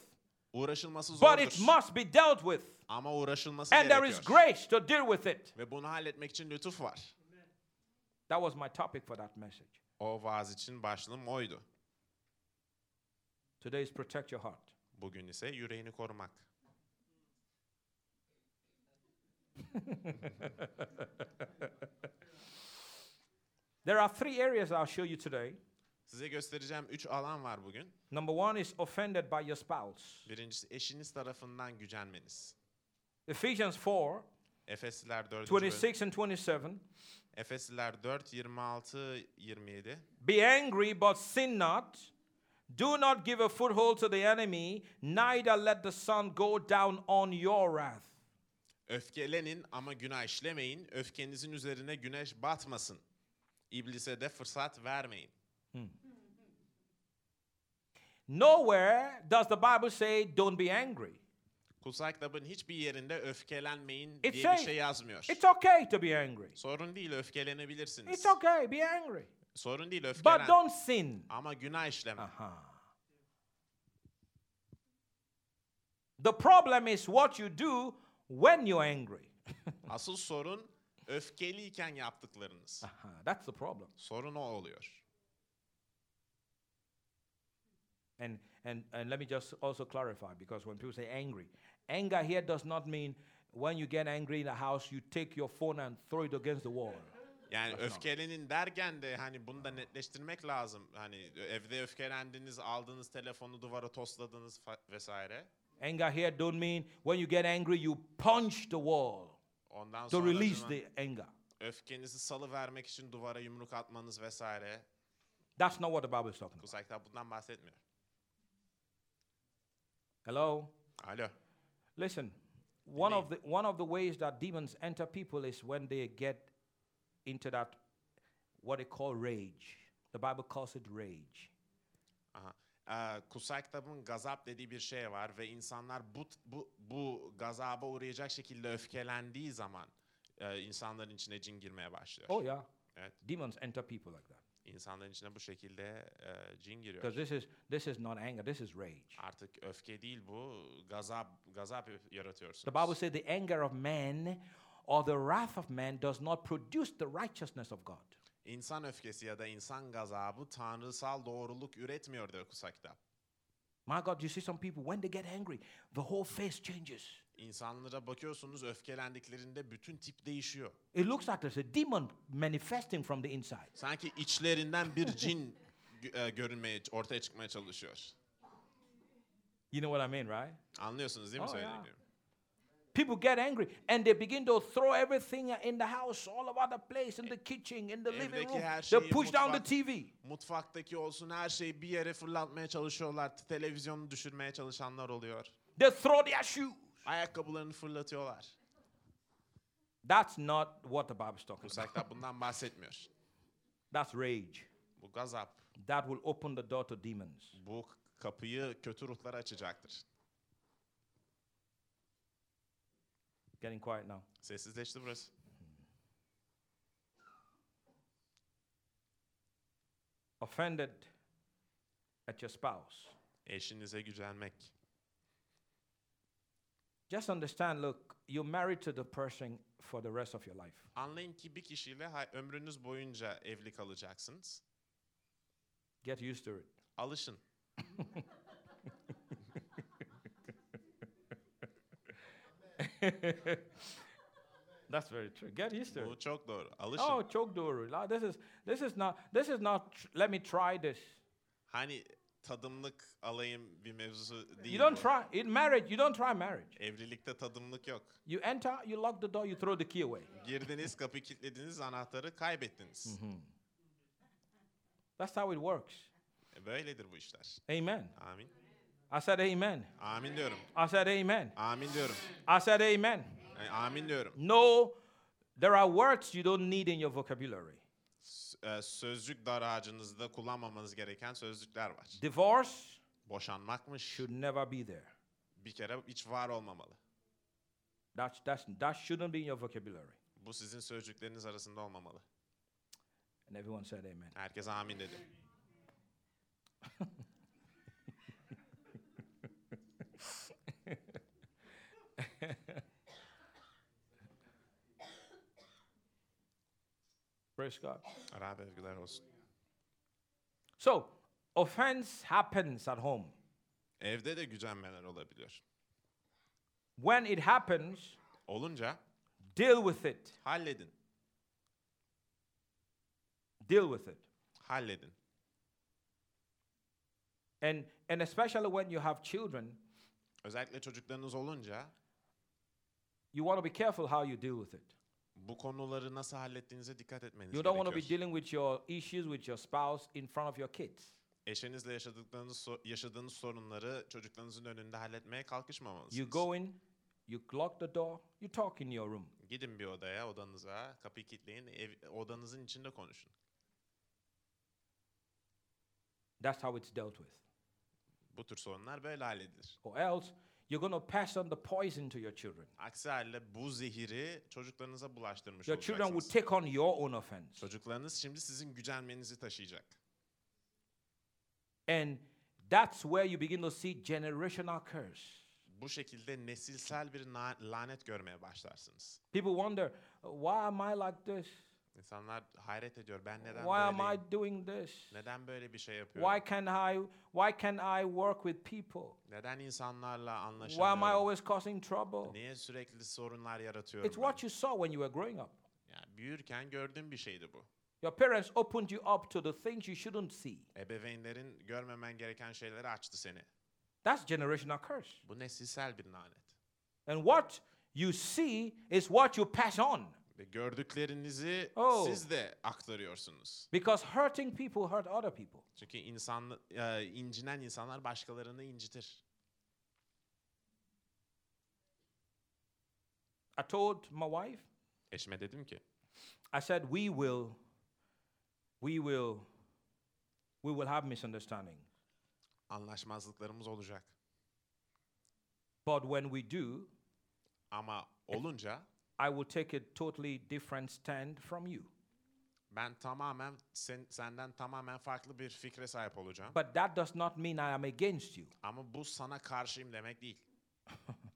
Uğraşılması but it zordur. must be dealt with. Ama uğraşılması And there is gerekiyor. grace to deal with it. Ve bunu halletmek için lütuf var. That was my topic for that message. O vaaz için başlığım oydu. Today is protect your heart. Bugün ise yüreğini korumak. There are three areas I'll show you today. Size göstereceğim üç alan var bugün. Number one is offended by your spouse. Birincisi eşiniz tarafından gücenmeniz. Ephesians 4 Efesliler 4. bölüm. 26 and 27. Efesliler 4, 26, 27. Be angry, but sin not. Do not give a foothold to the enemy, neither let the sun go down on your wrath. Öfkelenin ama günah işlemeyin. Öfkenizin üzerine güneş batmasın. İblise de fırsat vermeyin. Nowhere does the Bible say, don't be angry. Kutsal kitabın hiçbir yerinde öfkelenmeyin diye bir says şey yazmıyor. it's okay to be angry. Sorun değil öfkelenebilirsiniz. It's okay, be angry. Sorun değil But öfkelen. don't sin. Ama günah işleme. Aha. The problem is what you do when you're angry. Asıl sorun öfkeliyken yaptıklarınız. Aha, that's the problem. Sorun o oluyor. And, and, and let me just also clarify because when people say angry, anger here does not mean when you get angry in the house, you take your phone and throw it against the wall. Yani öfkelenin derken de hani bunu da netleştirmek lazım. Hani evde öfkelendiniz, aldığınız telefonu duvara tosladınız vesaire. Anger here don't mean when you get angry, you punch the wall Ondan to release the anger. öfkenizi salı vermek için duvara yumruk atmanız vesaire. That's not what the Bible is talking about. Kutsal bundan bahsetmiyor. Hello? Alo. Listen, one of, the, one of the ways that demons enter people is when they get into that, what they call rage. The Bible calls it rage. Aha. Ee, kutsal kitabın gazap dediği bir şey var ve insanlar bu bu bu gazaba uğrayacak şekilde öfkelendiği zaman e, insanların içine cin girmeye başlıyor. Oh, yeah. Evet. Demons enter people like that. İnsanların içine bu şekilde e, cin giriyor. Because this is, this is not anger, this is rage. Artık öfke değil bu, gazap gazap yaratıyorsunuz. The Bible says the anger of man or the wrath of man does not produce the righteousness of God. İnsan öfkesi ya da insan gazabı tanrısal doğruluk üretmiyor diyor kutsal kitap. My God, you see some people, when they get angry, the whole face changes. İnsanlara bakıyorsunuz öfkelendiklerinde bütün tip değişiyor. It looks like there's a demon manifesting from the inside. Sanki içlerinden bir cin e, görünmeye, ortaya çıkmaya çalışıyor. You know what I mean, right? Anlıyorsunuz değil mi Oh, yeah. People get angry and they begin to throw everything in the house, all over the place, in the kitchen, in the living room. her They push down the mutfak- TV. Mutfaktaki olsun her şeyi bir yere fırlatmaya çalışıyorlar. Televizyonu düşürmeye çalışanlar oluyor. They throw their shoes. Ayakkabılarını fırlatıyorlar. That's not what the Bible is talking Kutsal about. kitap bundan bahsetmiyor. That's rage. Bu gazap. That will open the door to demons. Bu kapıyı kötü ruhlara açacaktır. Getting quiet now. Sessizleşti burası. Offended at your spouse. Eşinize gücenmek. Just understand look, you're married to the person for the rest of your life. Anlayın ki bir kişiyle ömrünüz boyunca evli kalacaksınız. Get used to it. Alışın. That's very true. Get used to it. Bu çok doğru. Alışın. Oh, choke door. Ah, This is this is not this is not let me try this. Hani tadımlık alayım bir mevzusu değil You don't bu. try in marriage, you don't try marriage. Evlilikte tadımlık yok. You enter, you lock the door, you throw the key away. Girdiniz, kapıyı kilitlediniz, anahtarı kaybettiniz. That's how it works. E, Böyledir bu işler. Amen. Amin. I said amen. Amin diyorum. I said amen. Amin diyorum. I said amen. Yani amin diyorum. No, there are words you don't need in your vocabulary. E, sözcük dar ağacınızda kullanmamanız gereken sözcükler var. Divorce Boşanmakmış. should never be there. Bir kere hiç var olmamalı. That's, that's, that shouldn't be in your vocabulary. Bu sizin sözcükleriniz arasında olmamalı. And everyone said amen. Herkes amin dedi. Praise God. Arap övgüler olsun. So, offense happens at home. Evde de gücenmeler olabiliyor. When it happens, Olunca deal with it. halledin. Deal with it. Halledin. And, and especially when you have children, Özellikle çocuklarınız olunca you want to be careful how you deal with it. Bu konuları nasıl hallettiğinize dikkat etmeniz You don't want to be gerekiyor. dealing with your issues with your spouse in front of your kids. Eşinizle yaşadıklarınız, so- yaşadığınız sorunları çocuklarınızın önünde halletmeye kalkışmamalısınız. You go in, you lock the door, you talk in your room. Gidin bir odaya, odanıza, kapıyı kilitleyin, ev, odanızın içinde konuşun. That's how it's dealt with. Bu tür sorunlar böyle halledilir. Or else, you're going to pass on the poison to your children. Aksi halde bu zehiri çocuklarınıza bulaştırmış Your children will olacaksınız. take on your own offense. Çocuklarınız şimdi sizin gücenmenizi taşıyacak. And that's where you begin to see generational curse. Bu şekilde nesilsel bir na- lanet görmeye başlarsınız. People wonder, why am I like this? İnsanlar hayret ediyor. Ben neden Why am böyleyim? I doing this? Neden böyle bir şey yapıyorum? Why can I why can I work with people? Neden insanlarla Why am I anlaşamıyorum? always causing trouble? Niye sürekli sorunlar yaratıyorum It's ben? what you saw when you were growing up. Yani büyürken gördüğüm bir şeydi bu. Your parents opened you up to the things you shouldn't see. Ebeveynlerin görmemen gereken şeyleri açtı seni. That's generational curse. Bu nesilsel bir lanet. And what you see is what you pass on. Ve gördüklerinizi Oh. siz de aktarıyorsunuz. Because hurting people hurt other people. Çünkü insan, e, incinen insanlar başkalarını incitir. I told my wife, Eşime dedim ki, I said, we will, we will, we will have misunderstanding. anlaşmazlıklarımız olacak. But when we do, Ama olunca I will take a totally different stand from you. ben tamamen sen, senden tamamen farklı bir fikre sahip olacağım. But that does not mean I am against you. Ama bu sana karşıyım demek değil.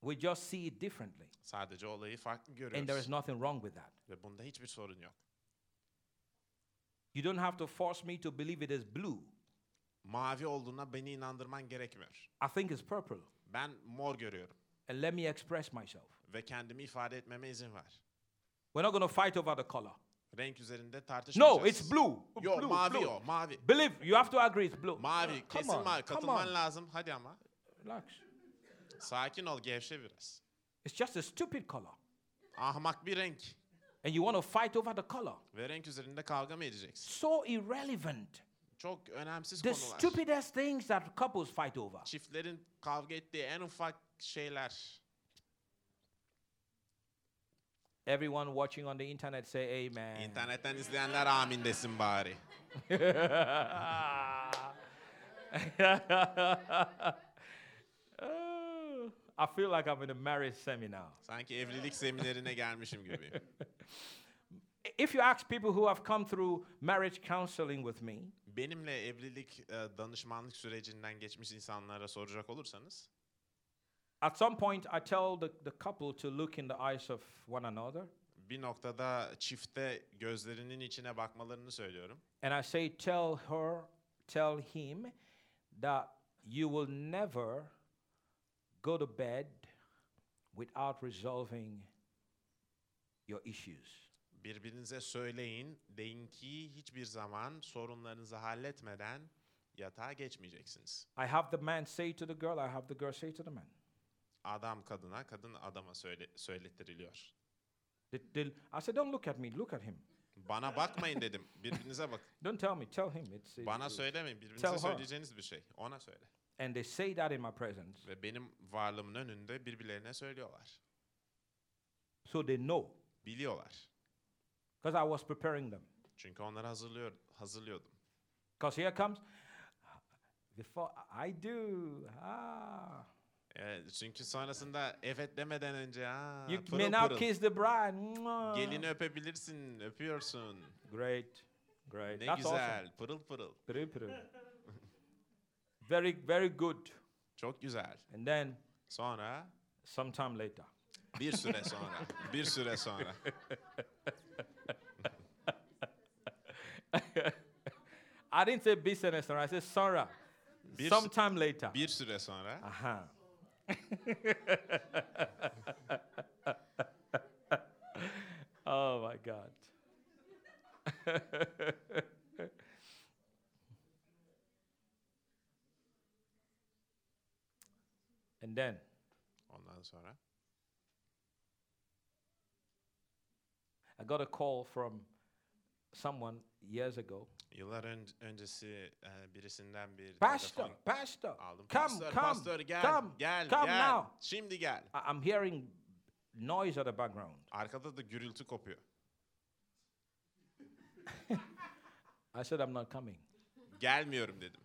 We just see it differently. Sadece olayı farklı And there is görüyoruz. nothing wrong with that. Ve bunda hiçbir sorun yok. You don't have to force me to believe it is blue. Mavi olduğuna beni inandırman gerekmiyor. I think it's purple. Ben mor görüyorum. And let me express myself. Ve kendimi ifade etmeme izin ver. We're not going to fight over the color. Renk üzerinde tartışmayacağız. No, it's blue. Yo Blue, mavi blue. o mavi. Believe, you have to agree it's blue. Mavi Come kesin on, mavi. Katılman on. lazım. Hadi ama. Relax. Sakin ol gevşe biraz. It's just a stupid color. Ahmak bir renk. And you want to fight over the color. Ve renk üzerinde kavga mı edeceksin? So irrelevant. Çok önemsiz The konular. stupidest things that couples fight over. Çiftlerin kavga ettiği en ufak şeyler. Everyone watching on the internet say amen. İnternetten izleyenler amin desin bari. I feel like I'm in a marriage seminar. Sanki evlilik seminerine gelmişim gibi. If you ask people who have come through marriage counseling with me, Benimle evlilik e, danışmanlık sürecinden geçmiş insanlara soracak olursanız at some point I tell the, the couple to look in the eyes of one another bir noktada çifte gözlerinin içine bakmalarını söylüyorum. and I say, tell her, tell him that you will never go to bed without resolving your issues. Birbirinize söyleyin, deyin ki hiçbir zaman sorunlarınızı halletmeden yatağa geçmeyeceksiniz. I have the man say to the girl, I have the girl say to the man. Adam kadına, kadın adama söyle, söylettiriliyor. I said, don't look at me, look at him. Bana bakmayın dedim, birbirinize bakın. Don't tell me, tell him. It's, it's Bana söylemeyin, birbirinize Tell her. söyleyeceğiniz bir şey. Ona söyle. And they say that in my presence. Ve benim varlığımın önünde birbirlerine söylüyorlar. So they know. Biliyorlar. Because I was preparing them. Çünkü onları hazırlıyor, hazırlıyordum. Because here comes, before I do, ah. Evet, çünkü sonrasında evet demeden önce ha, You pırıl may now pırıl. kiss the bride. Mwah. Gelini öpebilirsin, öpüyorsun. Great, great. Ne That's güzel, awesome. pırıl pırıl. Pırıl pırıl. very, very good. Çok güzel. And then, Sonra sometime later, bir süre sonra, bir süre sonra. I didn't say business, I said Sarah. Bir, sometime later. bir süre sonra Aha. oh my God. and then ondan sonra I got a call from someone years ago. Yıllar ön- öncesi e, birisinden bir Pastor, telefon pastor, aldım. come, pastor, come, pastor gel, come, gel, come gel. now. Şimdi gel. I- I'm hearing noise at the background. Arkada da gürültü kopuyor. I said, I'm not coming. Gelmiyorum dedim.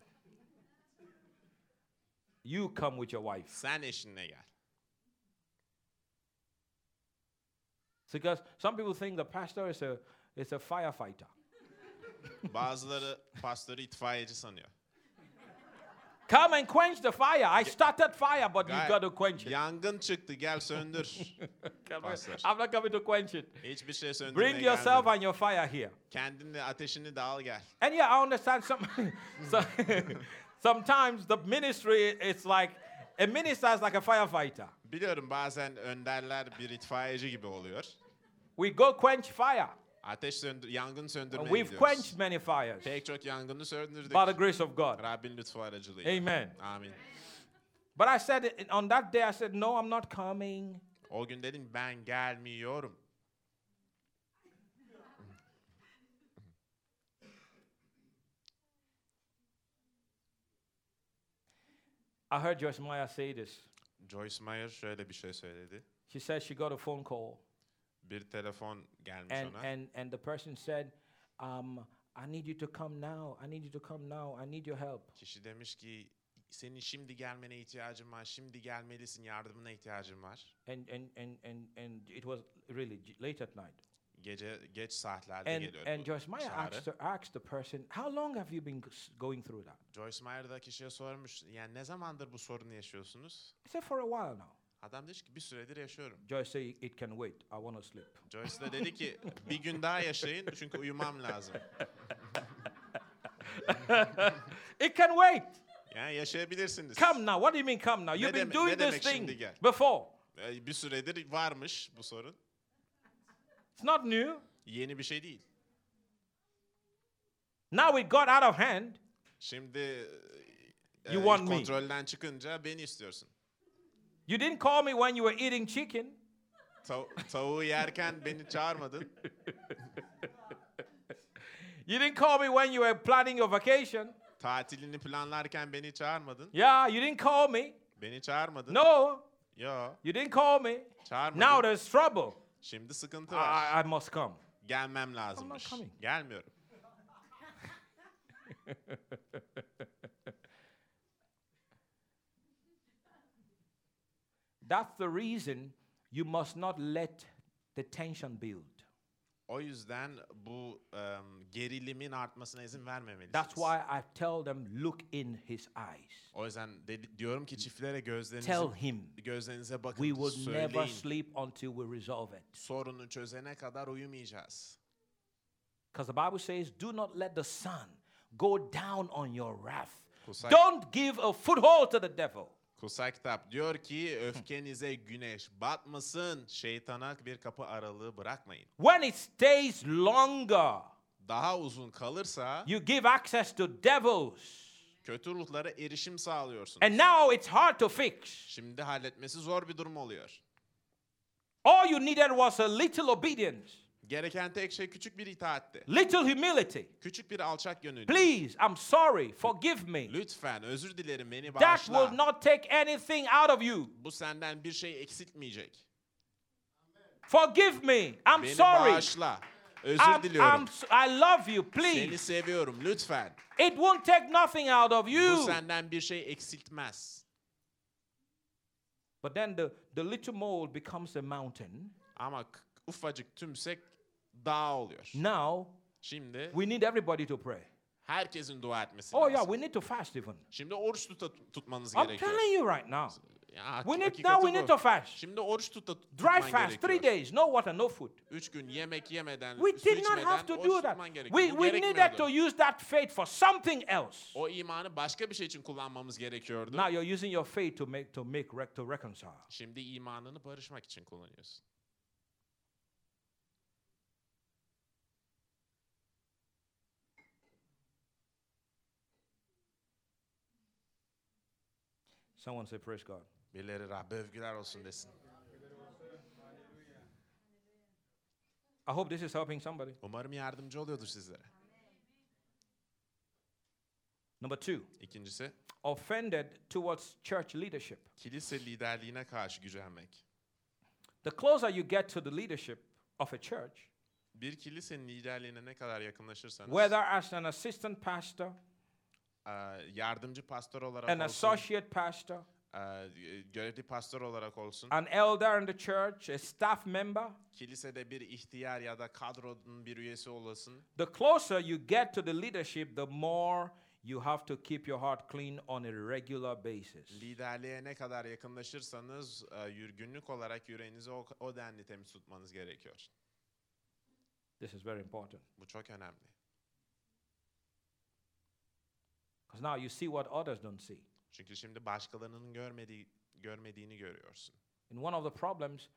You come with your wife. Sen eşinle gel. Because some people think the pastor is a, is a firefighter. Bazıları pastoru itfaiyeci sanıyor. Come and quench the fire. I started fire, but Gay- you've got to quench it. Yangın çıktı gel söndür. I'm not coming to quench it. Hiçbir şey söndürmeye Bring yourself gelmedim. and your fire here. Kendinle ateşini de al gel. And yeah, I understand some. so, sometimes the ministry is like a minister is like a firefighter. Biliyorum bazen önderler bir itfaiyeci gibi oluyor. We go quench fire. Ateş söndür, yangın söndürmeye we've gidiyoruz. quenched many fires Pek çok yangını söndürdük. by the grace of God. Rabbin lütfu aracılığıyla. Amen. Amin. But I said it- on that day, I said, no, I'm not coming. O gün dedim ben gelmiyorum. I heard Joyce Meyer say this. Joyce Meyer şöyle bir şey söyledi. She said she got a phone call, Bir telefon gelmiş and ona. and and the person said, um, "I need you to come now. I need you to come now. I need your help." Kişi demiş ki senin şimdi gelmene ihtiyacım var. Şimdi gelmelisin. Yardımına ihtiyacım var. And and and and and it was really late at night. Gece geç saatlerde And geliyor and Joyce Meyer çağrı. asked her, asked the person, "How long have you been going through that?" Joyce Meyer da kişiye sormuş. Yani ne zamandır bu sorunu yaşıyorsunuz? I said, "For a while now." Adam demiş ki bir süredir yaşıyorum. Joyce said, "It can wait. I want to sleep." Joyce da dedi ki bir gün daha yaşayın çünkü uyumam lazım. It can wait. Yani yaşayabilirsiniz. Come now. What do you mean come now? You've been deme- doing ne this thing gel? before. Ee, Bir süredir varmış bu sorun. It's not new. Yeni bir şey değil. Now it got out of hand. Şimdi e, You iş want me. kontrolden çıkınca beni istiyorsun. You didn't call me when you were eating chicken. Tav- tavuğu yerken beni çağırmadın. You didn't call me when you were planning your vacation. Tatilini planlarken beni çağırmadın. Yeah, you didn't call me. Beni çağırmadın. No, Yo, you didn't call me. çağırmadın. Now there's trouble. Şimdi sıkıntı var. I, I must come. Gelmem lazımmış. coming. Gelmiyorum. That's the reason you must not let the tension build. O yüzden bu em, gerilimin artmasına izin vermemelisiniz. That's why I tell them, look in his eyes. O yüzden dedi- diyorum ki çiftlere gözlerinizi Tell him gözlerinize bakın. we will never Söyleyin. sleep until we resolve it. Sorunu çözene kadar uyumayacağız. Because the Bible says, do not let the sun go down on your wrath. Kutsal- Don't give a foothold to the devil. Kutsal kitap diyor ki öfkenize güneş batmasın. Şeytana bir kapı aralığı bırakmayın. When it stays longer, Daha uzun kalırsa you give access to devils. kötü ruhlara erişim sağlıyorsun. And now it's hard to fix. Şimdi halletmesi zor bir durum oluyor. All you needed was a little obedience. Gereken tek şey küçük bir itaatti. little humility. Küçük bir alçak gönüllü. Please, I'm sorry, forgive me. Lütfen özür dilerim beni That will bağışla. not take anything out of you. Bu senden bir şey eksiltmeyecek. Forgive me. I'm Beni sorry. bağışla. Özür I'm, diliyorum. I'm, I love you. Seni Please. seviyorum lütfen. It won't take nothing out of Bu you. senden bir şey eksiltmez. But then the, the little mole becomes a mountain. Ama ufacık tümsek dağ oluyor. Now Şimdi we need everybody to pray. herkesin dua etmesi Oh, yeah, lazım. we need to fast even. Şimdi oruç tuta- tutmanız I'm gerekiyor. telling you right now. Ya, We need hakikati now we bu. need to fast. Şimdi oruç tuta, Dry tutman fast, three gerekiyor. days, no water, no food. Üç gün yemek yemeden, We su did not içmeden have to oruç do that. tutman gerekiyor. We, Bu we needed gerekmiyordu. to use that faith for something else. O imanı başka bir şey için kullanmamız gerekiyordu. Now you're using your faith to make to make rec- to reconcile. Şimdi imanını barışmak için kullanıyorsun. Someone say praise God. Birileri Rabbe övgüler olsun desin. I hope this is helping somebody. Umarım yardımcı oluyordur sizlere. Number two, İkincisi, offended towards church leadership. kilise liderliğine karşı gücenmek. The closer you get to the leadership of a church, Bir kilisenin liderliğine ne kadar yakınlaşırsanız, whether as an assistant pastor, yardımcı pastör olarak an olsun, associate pastor, görevli pastör olarak olsun, an elder in the church, a staff member, kilisede bir ihtiyar ya da kadronun bir üyesi olasın, the closer you get to the leadership, the more you have to keep your heart clean on a regular basis. liderliğe ne kadar yakınlaşırsanız eee, yür- günlük olarak yüreğinizi o, o denli temiz tutmanız gerekiyor. This is very important. Bu çok önemli. Because now you see what others don't see. Çünkü şimdi başkalarının görmediği görmediğini görüyorsun. And one of the problems,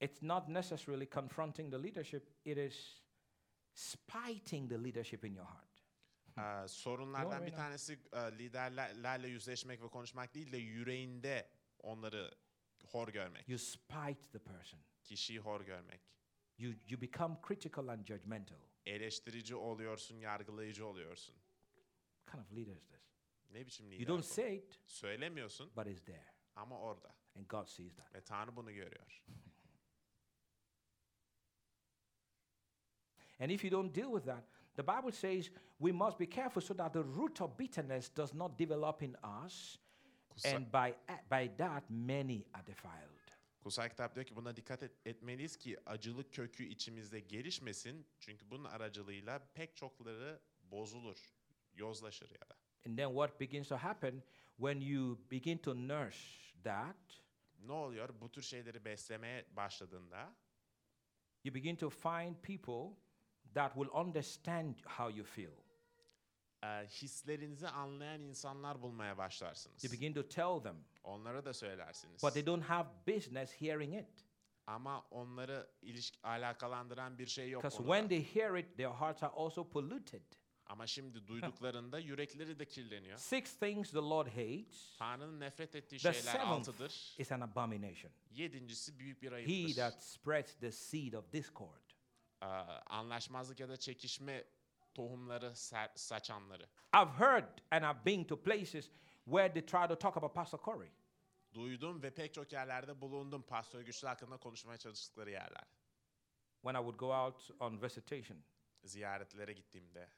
it's not necessarily confronting the leadership, it is spiting the leadership in your heart. Eee, sorunlardan bir tanesi eee, liderlerle yüzleşmek ve konuşmak değil de yüreğinde onları hor görmek. You spite the person. Kişiyi hor görmek. You, you become critical and judgmental. Eleştirici oluyorsun, yargılayıcı oluyorsun. Kind of leader is this? Ne biçim lider You don't bu? say it, Söylemiyorsun but it's there. ama orada. And God sees that. Ve Tanrı bunu görüyor. And if you don't deal with that, the Bible says we must be careful so that the root of bitterness does not develop in us, Kutsal, and by, by that many are defiled. kutsal kitap diyor ki buna dikkat et, etmeliyiz ki acılık kökü içimizde gelişmesin. Çünkü bunun aracılığıyla pek çokları bozulur, yozlaşır ya da. And then what begins to happen when you begin to nurse that, Ne oluyor? Bu tür şeyleri beslemeye başladığında you begin to find people that will understand how you feel. e, hislerinizi anlayan insanlar bulmaya başlarsınız. You begin to tell them, Onlara da söylersiniz. but they don't have business hearing it. Ama onları ilişki alakalandıran bir şey yok Because when they hear it, their hearts are also polluted. Ama şimdi duyduklarında yürekleri de kirleniyor. Six things the Lord hates. Tanrı'nın nefret ettiği The şeyler seventh altıdır. is an abomination. Yedincisi büyük bir He ayıptır. that spreads the seed of discord. Ee, anlaşmazlık ya da çekişme tohumları ser- saçanları. I've heard and I've been to places where they try to talk about Pastor Corey. Duydum ve pek çok yerlerde bulundum pastör güçlü hakkında konuşmaya çalıştıkları yerler. when I would go out on visitation Ziyaretlere gittiğimde.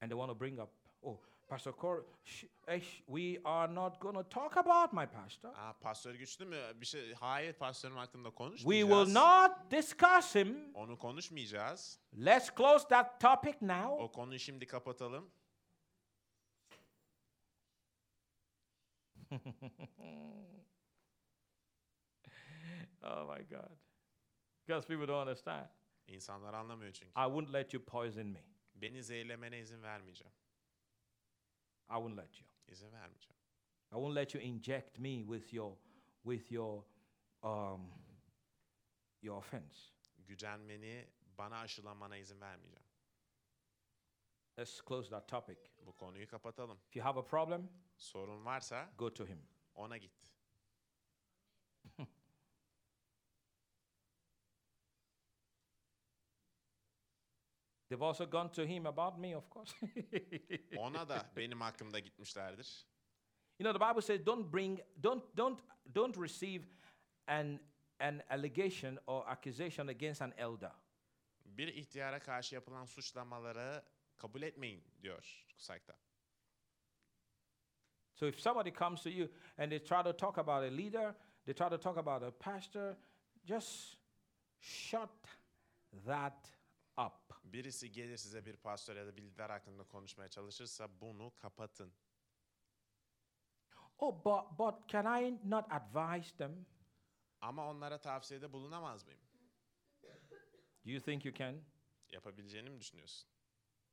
And they want to bring up, oh, Pastor Corey, sh- eh, sh- we are not going to talk about my pastor. Aa, pastör güçlü mü? Bir şey, hayır pastörüm hakkında We konuşmayacağız. will not discuss him. Onu konuşmayacağız. Let's close that topic now. O konuyu şimdi kapatalım. Oh my God. Because people don't understand. İnsanlar anlamıyor çünkü. I wouldn't let you poison me. Beni zehirlemene izin vermeyeceğim. I wouldn't let you. İzin vermeyeceğim. I won't let you inject me with your with your um your offense. Gücenmeni bana aşılamana izin vermeyeceğim. Let's close that topic. Bu konuyu kapatalım. If you have a problem, Sorun varsa go to him. ona git. They've also gone to him about me, of course. Ona da benim hakkımda gitmişlerdir. you know, the Bible says, don't bring, don't, don't, don't receive an, an allegation or accusation against an elder. Bir ihtiyara karşı yapılan suçlamaları kabul etmeyin diyor kutsal So if somebody comes to you and they try to talk about a leader, they try to talk about a pastor, just shut that. Birisi gelir size bir pastör ya da bir lider hakkında konuşmaya çalışırsa bunu kapatın. Oh, but, but can I not advise them? Ama onlara tavsiyede bulunamaz mıyım? Do you think you can? Yapabileceğini mi düşünüyorsun?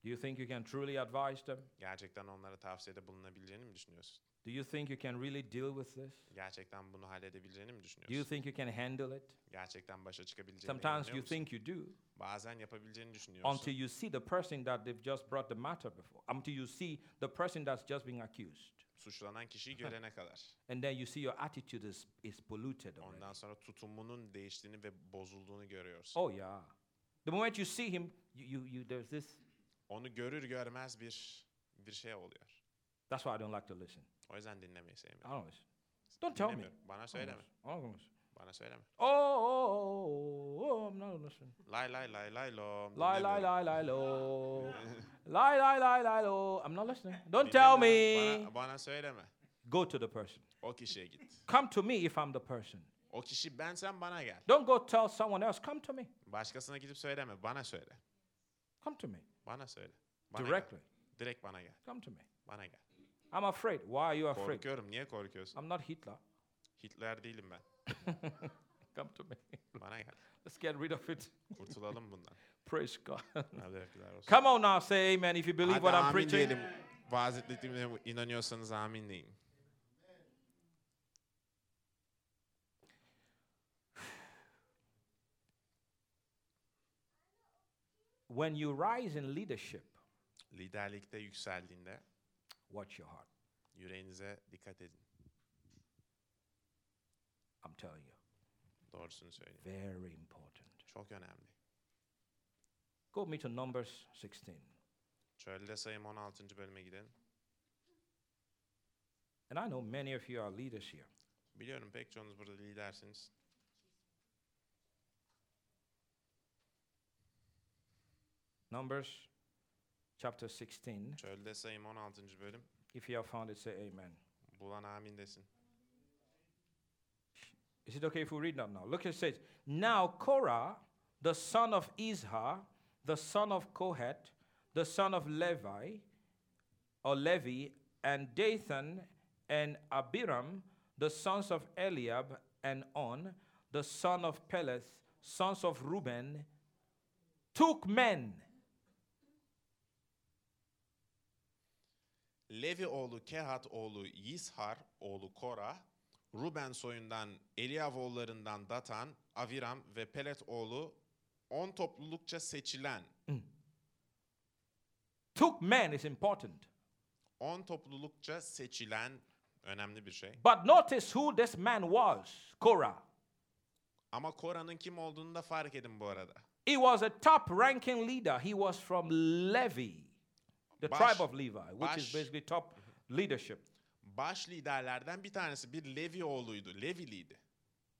Do you think you can truly advise them? Gerçekten onlara tavsiyede bulunabileceğini mi düşünüyorsun? Do you think you can really deal with this? Gerçekten bunu halledebileceğini mi Do you düşünüyorsun? think you can handle it? Gerçekten başa çıkabileceğine Sometimes you musun? think you do Bazen yapabileceğini düşünüyorsun. until you see the person that they've just brought the matter before, until you see the person that's just being accused. Suçlanan kişiyi görene kadar. And then you see your attitude is, is polluted already. Ondan sonra tutumunun değiştiğini ve bozulduğunu görüyorsun. Oh, yeah. The moment you see him, you, you, you there's this. Onu görür görmez bir bir şey oluyor. That's why I don't like to listen. O yüzden dinlemeyi sevmiyorum. listen. Don't tell me. Bana söyleme. listen. Bana söyleme. Oh, oh, oh, oh, I'm not listening. Lay lay lay lay lo. Lie, dinlemiyorum. lie, lie, low. lie, lie, lie, lie, low. I'm not listening. Don't tell me. Bana, bana söyleme. Go to the person. O kişiye git. Come to me if I'm the person. O kişi bensen bana gel. Don't go tell someone else. Come to me. Başkasına gidip söyleme. Bana söyle. Come to me. Bana söyle. Bana Directly. Gel. Direkt bana gel. Come to me. Bana gel. I'm afraid. Why are you afraid? Korkuyorum. Niye korkuyorsun? I'm not Hitler. Hitler değilim ben. Come to me. Bana gel. Let's get rid of it. Kurtulalım bundan. Praise God. Olsun. Come on now, say amen if you believe Hadi what I'm amin preaching. diyelim. Vaaz ettiğime inanıyorsanız amin deyin. When you rise in leadership, Liderlikte yükseldiğinde watch your heart. yüreğinize dikkat edin. I'm telling you. Doğrusunu söyleyeyim. Very important. Çok önemli. Go me to Numbers 16. Çölde sayım 16. bölüme gidelim. And I know many of you are leaders here. Biliyorum pek çoğunuz burada lidersiniz. Numbers chapter 16. Çölde sayım 16. bölüm. If you have found it, say amen. Bulan amin desin. Is it okay if we read that now? Look, it says, Now Korah, the son of Izhar, the son of Kohet, the son of Levi, or Levi, and Dathan and Abiram, the sons of Eliab and On, the son of Peleth, sons of Reuben, took men. Levi oğlu Kehat oğlu Yishar oğlu Kora, Ruben soyundan Eliav oğullarından Datan, Aviram ve Pelet oğlu on toplulukça seçilen Took men is important. on toplulukça seçilen önemli bir şey. But notice who this man was Korah. Ama Kora'nın kim olduğunu da fark edin bu arada. He was a top ranking leader. He was from Levi, the Baş- tribe of Levi, which is basically top leadership. Baş liderlerden bir tanesi bir Levi oğluydu, Leviliydi.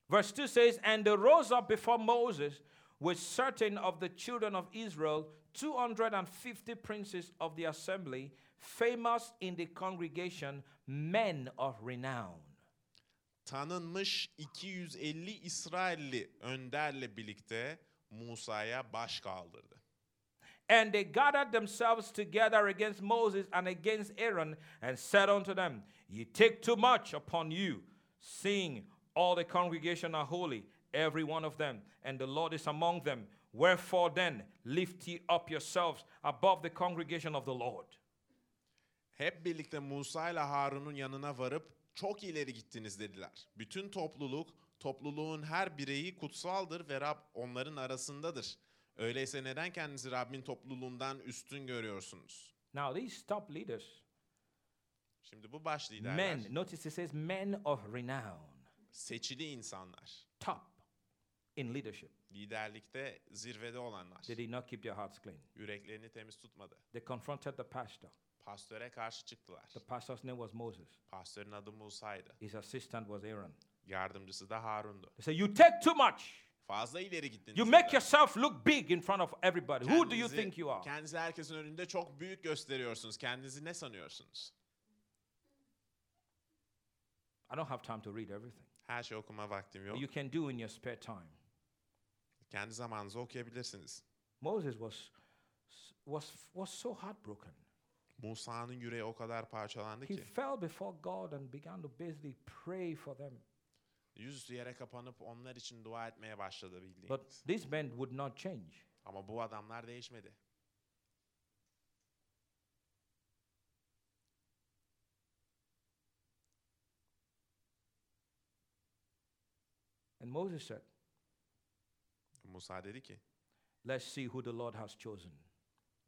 Verse 2 says, And they rose up before Moses with certain of the children of Israel, 250 princes of the assembly, famous in the congregation, men of renown. Tanınmış 250 İsrailli önderle birlikte Musa'ya baş kaldırdı. And they gathered themselves together against Moses and against Aaron and said unto them, Ye take too much upon you, seeing all the congregation are holy, every one of them, and the Lord is among them. Wherefore then lift ye up yourselves above the congregation of the Lord. Hep birlikte Musa ile Harun'un yanına varıp çok ileri gittiniz dediler. Bütün topluluk, topluluğun her bireyi kutsaldır ve Rab onların arasındadır. Öyleyse neden kendinizi Rabbin topluluğundan üstün görüyorsunuz? Now, these top leaders, Şimdi bu baş liderler men, notice it says men of renown, seçili insanlar. top. in leadership. Liderlikte zirvede olanlar. They did not keep their hearts clean. Yüreklerini temiz tutmadı. They confronted the pastor. Pastöre karşı çıktılar. The pastor's name was Moses. Pastörün adı Musa'ydı. His assistant was Aaron. Yardımcısı da Harun'du. They said, You take too much. Fazla ileri gittiniz. You make yourself look big in front of everybody. Who do you Kendinizi- think you are? Kendinizi herkesin önünde çok büyük gösteriyorsunuz. Kendinizi ne sanıyorsunuz? I don't have time to read everything. Her şey okuma vaktim yok. You can do in your spare time. Kendi zamanınızda okuyabilirsiniz. Moses was was was so heartbroken. Musa'nın yüreği o kadar parçalandı He ki fell before God and began to basically pray for them. Yüzüstü yere kapanıp onlar için dua etmeye başladı bildiğiniz. But these men would not change. Ama bu adamlar değişmedi. And Moses said, Musa dedi ki, Let's see who the Lord has chosen.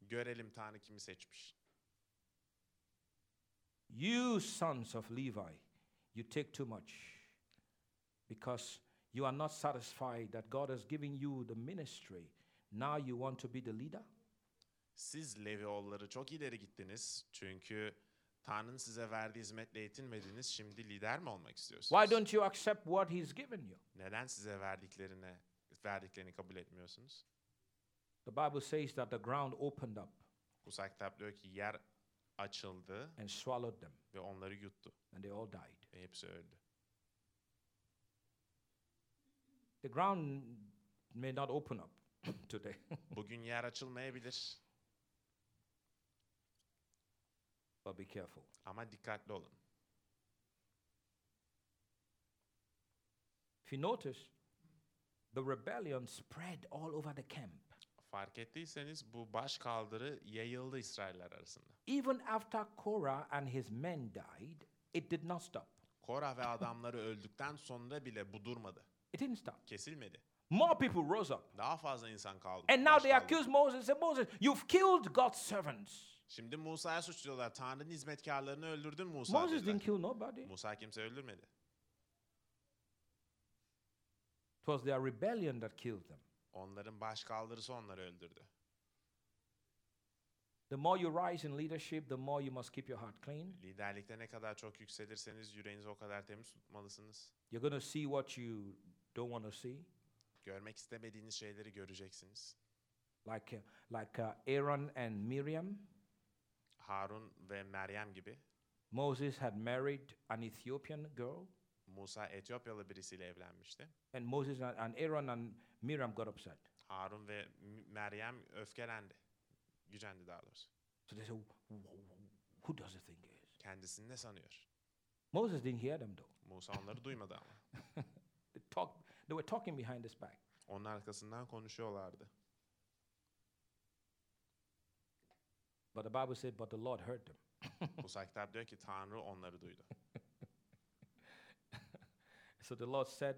görelim Tanrı kimi seçmiş. You sons of Levi, you take too much because you are not satisfied that God has given you the ministry. Now you want to be the leader? Siz Levioğulları çok ileri gittiniz çünkü Tanrı'nın size verdiği hizmetle yetinmediniz. Şimdi lider mi olmak istiyorsunuz? Why don't you accept what He's given you? Neden size verdiklerine verdiklerini kabul etmiyorsunuz? The Bible says that the ground opened up Kutsal kitap diyor ki yer açıldı and swallowed them, ve onları yuttu and they all died. ve hepsi öldü. The ground may not open up today, Bugün yer açılmayabilir but be careful. ama dikkatli olun. If you notice, the rebellion spread all over the camp. Fark ettiyseniz bu baş kaldırı yayıldı İsrailler arasında. Even after Korah and his men died, it did not stop. Korah ve adamları öldükten sonra bile bu durmadı. It didn't stop. Kesilmedi. More people rose up. Daha fazla insan kaldı. And now they accuse Moses. Say, Moses, you've killed God's servants. Şimdi Musa'ya suçluyorlar. Tanrı'nın hizmetkarlarını öldürdün Musa Moses dediler. didn't kill nobody. Musa kimse öldürmedi. It was their rebellion that killed them. Onların baş kaldırısı onları öldürdü. The more you rise in leadership, the more you must keep your heart clean. Liderlikte ne kadar çok yükselirseniz yüreğinizi o kadar temiz tutmalısınız. You're going to see what you don't want to see, Görmek istemediğiniz şeyleri göreceksiniz. like like uh, Aaron and Miriam. Harun ve Meryem gibi. Moses had married an Ethiopian girl, Musa Etiyopyalı birisiyle evlenmişti. and Moses and, Aaron and Miriam got upset. Harun ve Meryem öfkelendi. Gücendi daha doğrusu. So they said, "Wh- wh- "Who does it think he is?" Kendisini ne sanıyor? Moses didn't hear them though. Musa onları duymadı ama. They talk. They were talking behind his back. Onun arkasından konuşuyorlardı. But the Bible said, "But the Lord heard them." Kutsal kitap diyor ki Tanrı onları duydu. So the Lord said,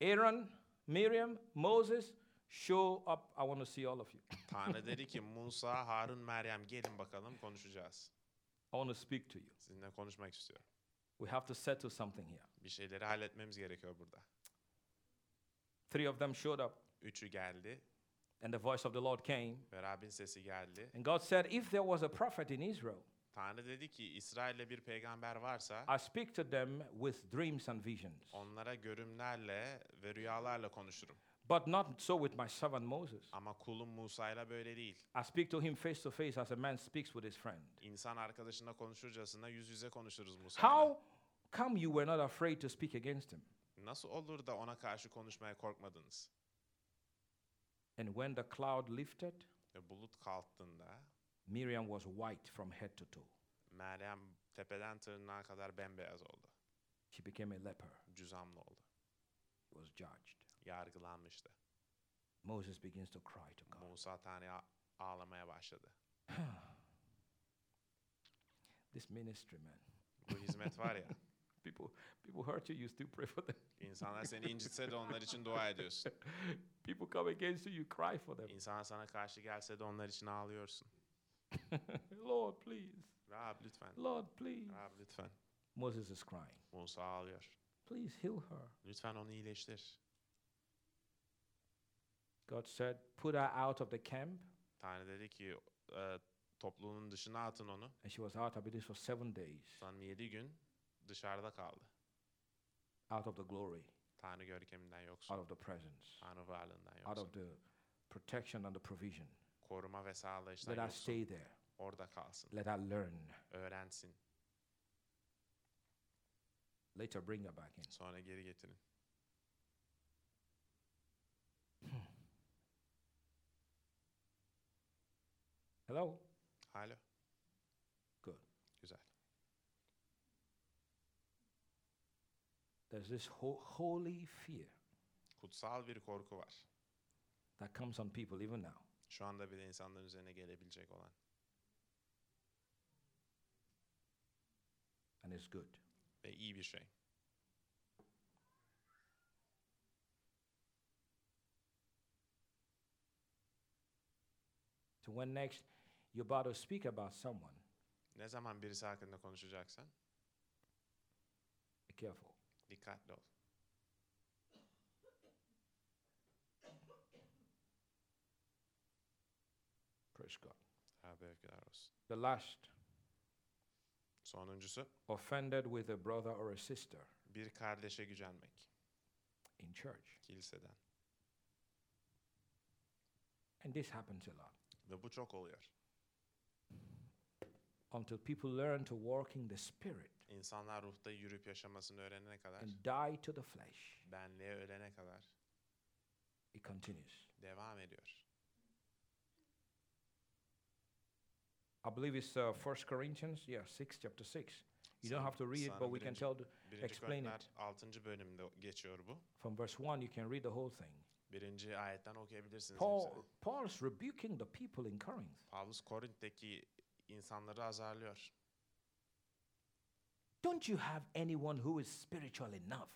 "Aaron, Miriam, Moses, show up. I want to see all of you. Tanrı dedi ki Musa, Harun, Meryem gelin bakalım konuşacağız. I want to speak to you. Sizinle konuşmak istiyorum. We have to settle something here." Bir şeyleri halletmemiz gerekiyor burada. Three of them showed up, Üçü geldi and the voice of the Lord came. ve Rabbin sesi geldi. And God said, "If there was a prophet in Israel, Tanrı dedi ki İsrail'de bir peygamber varsa I speak to them with dreams and visions, onlara görümlerle ve rüyalarla konuşurum. But not so with my servant Moses. Ama kulum Musa'yla böyle değil. I speak to him face to face as a man speaks with his friend." İnsan arkadaşına konuşurcasına yüz yüze konuşuruz Musa'yla. How come you were not afraid to speak against him? Nasıl olur da ona karşı konuşmaya korkmadınız? And when the cloud lifted, Ve bulut kalktığında Miriam was white from head to toe. Meryem tepeden tırnağa kadar bembeyaz oldu. She became a leper. Cüzamlı oldu. Was judged. Yargılanmıştı. Moses begins to cry to God. Musa Tanrı'ya ağlamaya başladı. This ministry, man. Bu hizmet var ya, People, people hurt you, you still pray for them. insanlar seni incitse de onlar için dua ediyorsun. People come against you, you cry for them. İnsanlar sana karşı gelse de onlar için ağlıyorsun. Lord, please. Rab lütfen, Lord, please. Rab lütfen. Moses is crying. Musa ağlıyor. Please heal her. Lütfen onu iyileştir. God said, Put her out of the camp. Tanrı dedi ki e, topluluğun dışına atın onu. And she was out of it for seven days, Sonra 7 gün dışarıda kaldı. out of the glory, Tanrı görkeminden yoksun. out of the presence, Tanrı varlığından out yoksun. of the protection and the provision. Koruma ve sağlayıştan Let her yoksun. stay there. Orada kalsın. Let her learn. Öğrensin. Later, bring her back in. Sonra geri getirin. Hello? Alo. Good. Güzel. There's this ho- holy fear Kutsal bir korku var. that comes on people even now. Şu anda bile insanların üzerine gelebilecek olan. And it's good. Ve iyi bir şey. So when next you're about to speak about someone, Ne zaman birisi hakkında konuşacaksan be careful. dikkatli ol. Praise God. Abi övgüler olsun. The last, Sonuncusu offended with a brother or a sister bir kardeşe gücenmek. in church. Kiliseden. And this happens a lot. Ve bu çok oluyor. Until people learn to walk in the spirit İnsanlar ruhta yürüyüp yaşamasını öğrenene kadar, and die to the flesh, benliğe ölene kadar it continues. devam ediyor. I believe it's uh, 1 Corinthians, yeah, 6, chapter 6. You don't have to read it, but we can tell the, Birinci explain it. Korintiler 6. bölümde geçiyor bu. from verse 1, you can read the whole thing. Birinci ayetten okuyabilirsiniz. Paul, hepsini. Paul's rebuking the people in Corinth. Pavlus Korint'teki insanları azarlıyor. Don't you have anyone who is spiritual enough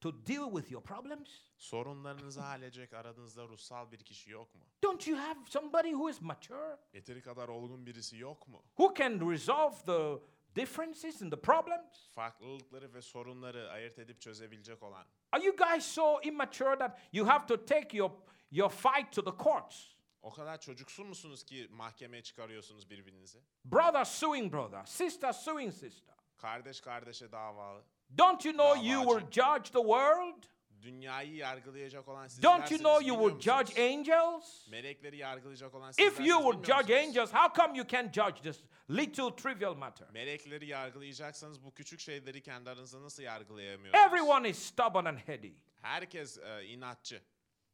to deal with your problems? Sorunlarınızı halledecek aranızda ruhsal bir kişi yok mu? Don't you have somebody who is mature, Yeteri kadar olgun birisi yok mu? who can resolve the differences and the problems? Farklılıkları ve sorunları ayırt edip çözebilecek olan. Are you guys so immature that you have to take your, your fight to the courts? O kadar çocuksu musunuz ki mahkemeye çıkarıyorsunuz birbirinizi? Brother suing brother, sister suing sister. Kardeş kardeşe davalı. Don't you know you will Davacı. judge the world? Dünyayı yargılayacak olan Don't sizlersiniz. you know you will judge angels? Melekleri yargılayacak olan If sizlersiniz. you will judge musunuz? angels, how come you can't judge this little trivial matter? Melekleri yargılayacaksanız bu küçük şeyleri kendi aranızda nasıl yargılayamıyorsunuz? Everyone is stubborn and heady. Herkes e, inatçı.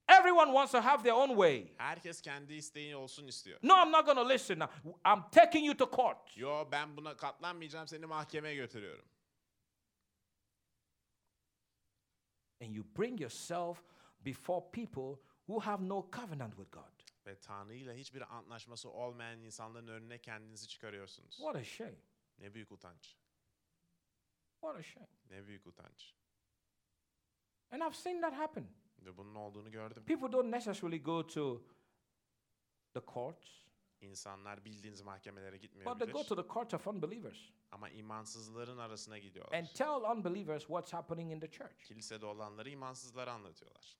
Everyone wants to have their own way. Herkes kendi isteği olsun istiyor. No, I'm not going to listen. now. I'm taking you to court. Yo ben buna katlanmayacağım seni mahkemeye götürüyorum. And you bring yourself before people who have no covenant with God. Ve Tanrı ile hiçbir antlaşması olmayan insanların önüne kendinizi çıkarıyorsunuz. What a shame. Ne büyük utanç. What a shame. Ne büyük utanç. And I've seen that happen. Ve bunun olduğunu gördüm. People don't necessarily go to the courts, İnsanlar bildiğiniz mahkemelere gitmiyor but they go to the court of unbelievers Ama imansızların arasına gidiyorlar. and tell unbelievers what's happening in the church. Kilisede olanları imansızlara anlatıyorlar.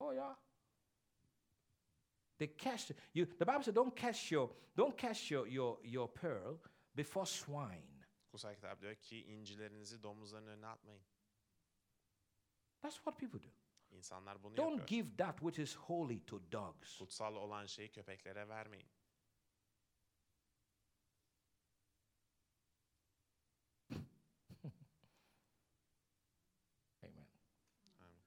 Oh yeah. They cast you. The Bible said, "Don't cast your don't cast your your your pearl before swine." Kutsal kitap diyor ki incilerinizi domuzların önüne atmayın. That's what people do. İnsanlar bunu Don't yapıyor. give that which is holy to dogs. Kutsal olan şeyi köpeklere vermeyin. Amen. Amin.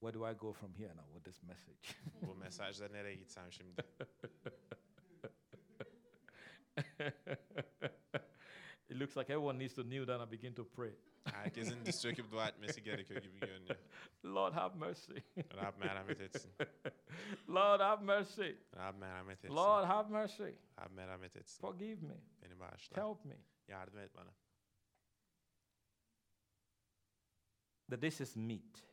Where do I go from here now with this message? Bu mesajla nereye gitsem şimdi? it looks like everyone needs to kneel down and begin to pray. Herkesin diz çöküp dua etmesi gerekiyor gibi görünüyor. Lord have mercy. Rab merhamet etsin. Lord have mercy. Rab merhamet etsin. Lord have mercy. Rab merhamet etsin. Forgive me. Beni bağışla. Help me. Yardım et bana. That this is meat.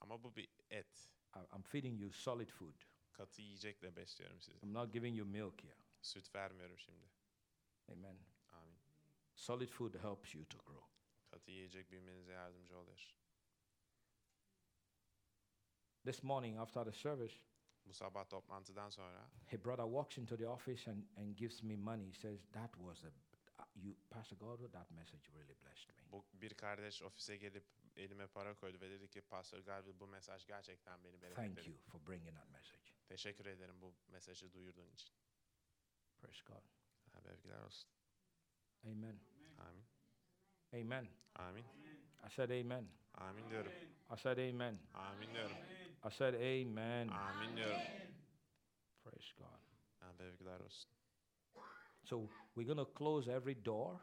Ama bu bir et. I'm feeding you solid food. Katı yiyecekle besliyorum sizi. I'm not giving you milk here. Süt vermiyorum şimdi. Amen. Amin. Solid food helps you to grow. Katı yiyecek büyümenize yardımcı oluyor. This morning after the service, Bu sabah toplantıdan sonra a brother walks into the office and, and gives me money. He says, That was a, you, Pastor Godwin, that message really blessed me. bu bir kardeş ofise gelip elime para koydu ve dedi ki Pastor Garvey bu mesaj gerçekten beni Thank bereketledi. you for bringing that message. Teşekkür ederim bu mesajı duyurduğun için. Praise God. Ha, Övgüler olsun. Amen. Amin. Amen. Amin. I said amen. Diyorum. I said amen. Diyorum. I said amen. Diyorum. Praise God. So we're going to close every door.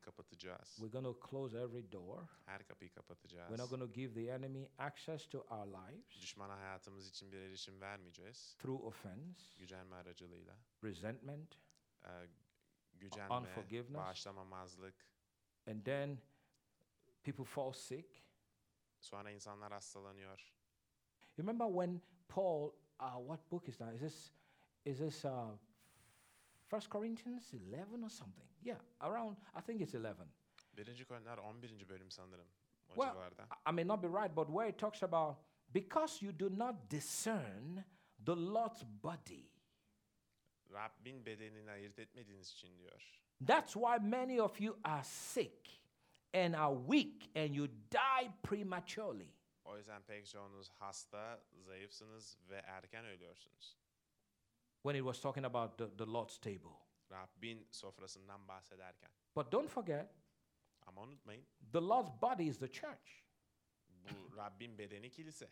Kapatacağız. We're going to close every door. Her kapıyı kapatacağız. We're not going to give the enemy access to our lives Düşmana hayatımız için bir erişim vermeyeceğiz. through offense, Gücenme aracılığıyla. resentment, Ee, gücenme, Unforgiveness. bağışlamamazlık. and then people fall sick. Sonra insanlar hastalanıyor. Remember when Paul, uh, what book is that? Is this, is this uh, First Corinthians 11 or something? Yeah, around, I think it's 11. 1. Korintiler 11. bölüm sanırım. O Well, civarda. I- I may not be right, but where it talks about because you do not discern the Lord's body. Rabbin bedenini ayırt etmediğiniz için diyor. That's why many of you are sick and are weak and you die prematurely. O yüzden pek çoğunuz hasta, zayıfsınız ve erken ölüyorsunuz. When it was talking about the, the Lord's table. Rabbin sofrasından bahsederken. But don't forget, Ama unutmayın, the Lord's body is the church. bu Rabbin bedeni kilise.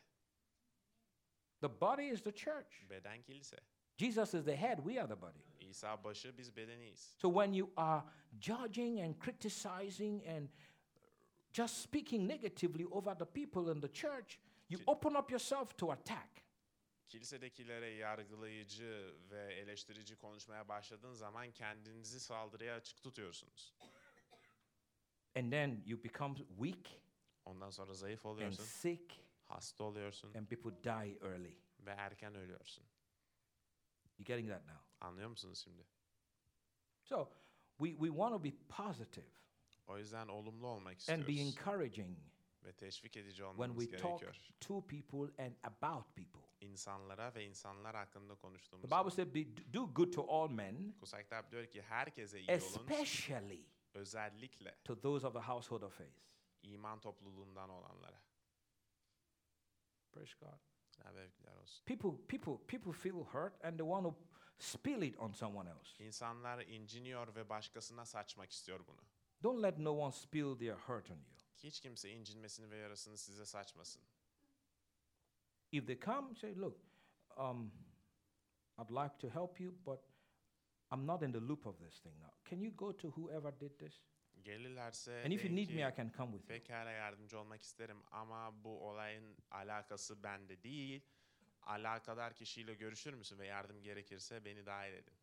The body is the church. Beden kilise. Jesus is the head, we are the body. İsa başı, biz bedeniyiz. So when you are judging and criticizing and just speaking negatively over the people in the church, you open up yourself to attack. Kilisedekilere yargılayıcı ve eleştirici konuşmaya başladığın zaman kendinizi saldırıya açık tutuyorsunuz. And then you become weak Ondan sonra zayıf and oluyorsun, sick, hasta oluyorsun and people die early. ve erken ölüyorsun. You getting that now? Anlıyor musunuz şimdi? So we, we want to be positive O yüzden olumlu olmak and be istiyoruz encouraging ve teşvik edici when olmamız we talk gerekiyor. to people and about people. İnsanlara ve insanlar hakkında The konuştuğumuz Bible zaman. said, be, do good to all men, Kutsal Kitap diyor ki herkese iyi olun, especially özellikle to those of the household of faith. iman topluluğundan olanlara. Praise God. Övgüler olsun. People, people, people feel hurt and they want to spill it on someone else. İnsanlar inciniyor ve başkasına saçmak istiyor bunu. Don't let no one spill their hurt on you. Hiç kimse incinmesini ve yarasını size saçmasın. If they come, say, look, um, I'd like to help you, but I'm not in the loop of this thing now. Can you go to whoever did this? Gelirlerse And if you deyin need me, I ki, can come with you. pekala yardımcı olmak isterim ama bu olayın alakası bende değil. Alakadar kişiyle görüşür müsün ve yardım gerekirse beni dahil edin.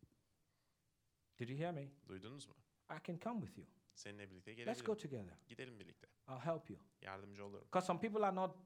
Did you hear me? Duydunuz mu? I can come with you. Seninle birlikte Let's go gelebilirim. together. Gidelim birlikte. I'll help you. Yardımcı olurum. Because some people are not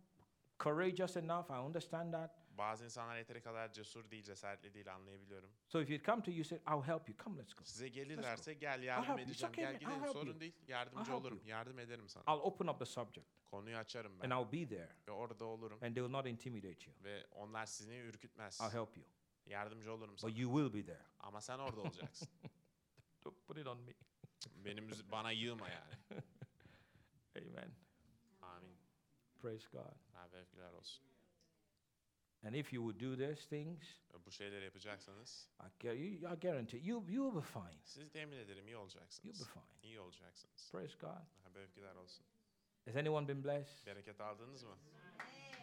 courageous enough. I understand that. Bazı insanlar yeteri kadar cesur değil, cesaretli değil anlayabiliyorum. So if you come to you, say, I'll help you. Come, let's go. Size gelirlerse gel yardım help you. edeceğim. Okay, Gel man. I'll gidelim help sorun you. değil. Yardımcı help olurum. you. Yardım ederim sana. I'll open up the subject Konuyu açarım and ben. I'll be there Ve orada olurum. and they will not intimidate you. Ve onlar sizi ürkütmez. I'll help you. Yardımcı olurum sana. But you will be there. Ama sen orada olacaksın. Don't put it on me. Benim bana yığma yani. Amen. Praise God. And if you would do these things, şeyleri yapacaksanız I, guarantee you, you will be fine. sizi temin ederim iyi You'll be fine. İyi olacaksınız. Praise God. Olsun. Has anyone been blessed? Bereket aldınız mı?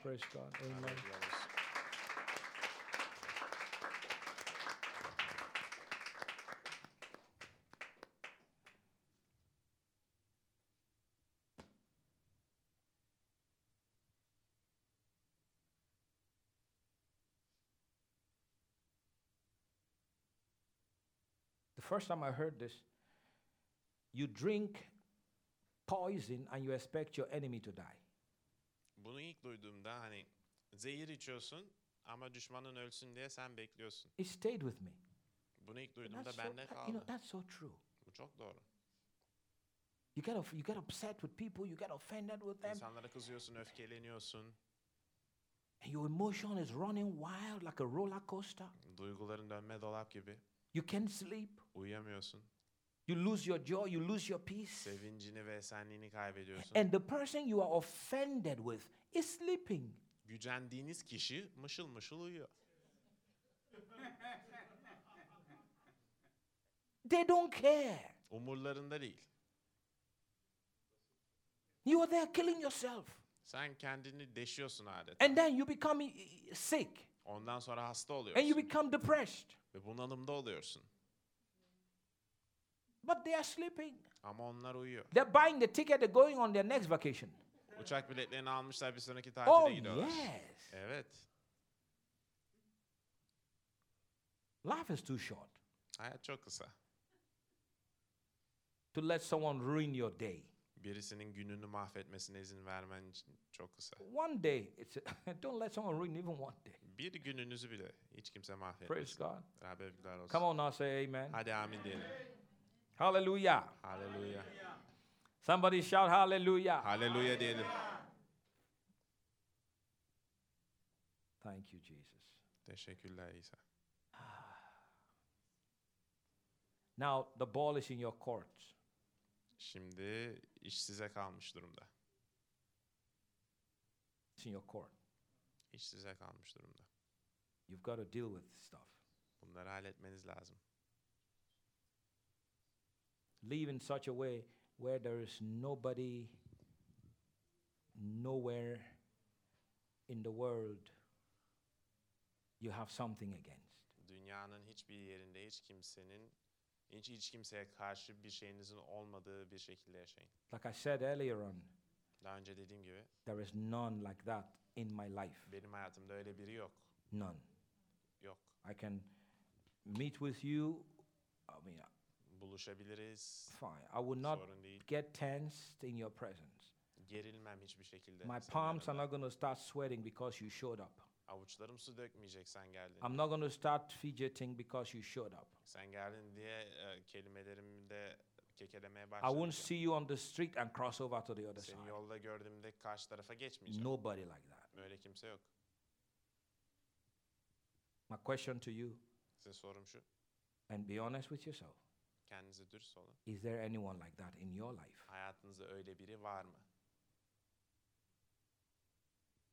Praise God. Amen. First time I heard this, you drink poison and you expect your enemy to die. Bunu ilk duyduğumda hani zehir içiyorsun ama düşmanın ölsün diye sen bekliyorsun. It stayed with me. Bunu ilk duyduğumda so, bende that- you know, kaldı. that's so true. Bu çok doğru. You get, off, you get upset with people, you get offended with them, İnsanlara kızıyorsun, öfkeleniyorsun. and your emotion is running wild like a roller coaster. Duyguların dönme dolap gibi. You can't sleep. Uyuyamıyorsun. You lose your joy, you lose your peace. Sevincini ve esenliğini kaybediyorsun. And the person you are offended with is sleeping. Gücendiğiniz kişi mışıl mışıl uyuyor. They don't care. Umurlarında değil. You are there killing yourself. Sen kendini deşiyorsun adeta. And then you become sick Ondan sonra hasta and you oluyorsun. become depressed. Ve bunalımda oluyorsun. But they are sleeping. Ama onlar uyuyor. They're buying the ticket, they're going on their next vacation. Uçak biletlerini almışlar bir sonraki tatile Oh, gidiyorlar. yes. Evet. Life is too short Hayat çok kısa. to let someone ruin your day. Birisinin gününü mahvetmesine izin vermen çok kısa. One day, it's don't let someone ruin even one day. Bir gününüzü bile hiç kimse Praise mahvetmesin. God. Rabbe övgüler olsun. Come on now, say amen. Hadi amin diyelim. Hallelujah. Haleluya. Somebody shout hallelujah. Haleluya diyelim. Thank you, Jesus. Teşekkürler İsa. Now, the ball is in your court. Şimdi iş size kalmış durumda. It's in your court. İş size kalmış durumda. You've got to deal with stuff. Bunları halletmeniz lazım. Live in such a way where there is nobody, nowhere in the world you have something against. Dünyanın hiçbir yerinde hiç kimsenin hiç hiç kimseye karşı bir şeyinizin olmadığı bir şekilde yaşayın. Like I said earlier on, Daha önce dediğim gibi there is none like that in my life. benim hayatımda öyle biri yok. None. Yok. I can meet with you. I mean, Buluşabiliriz. fine. I will not Sorun değil. get tensed in your presence. Gerilmem hiçbir şekilde. My senin palms are yanında. not going to start sweating because you showed up. Avuçlarım su dökmeyecek sen geldin. I'm not going to start fidgeting because you showed up. Sen geldin diye e, kelimelerimde kekelemeye I won't başlamayacağım. see you on the street and cross over to the other Seni side. yolda gördüğümde karşı tarafa geçmeyeceğim. Nobody like that. Öyle kimse yok. My question to you, Size sorum şu. and be honest with yourself Kendinize dürüst olun. is there anyone like that in your life? Hayatınızda öyle biri var mı?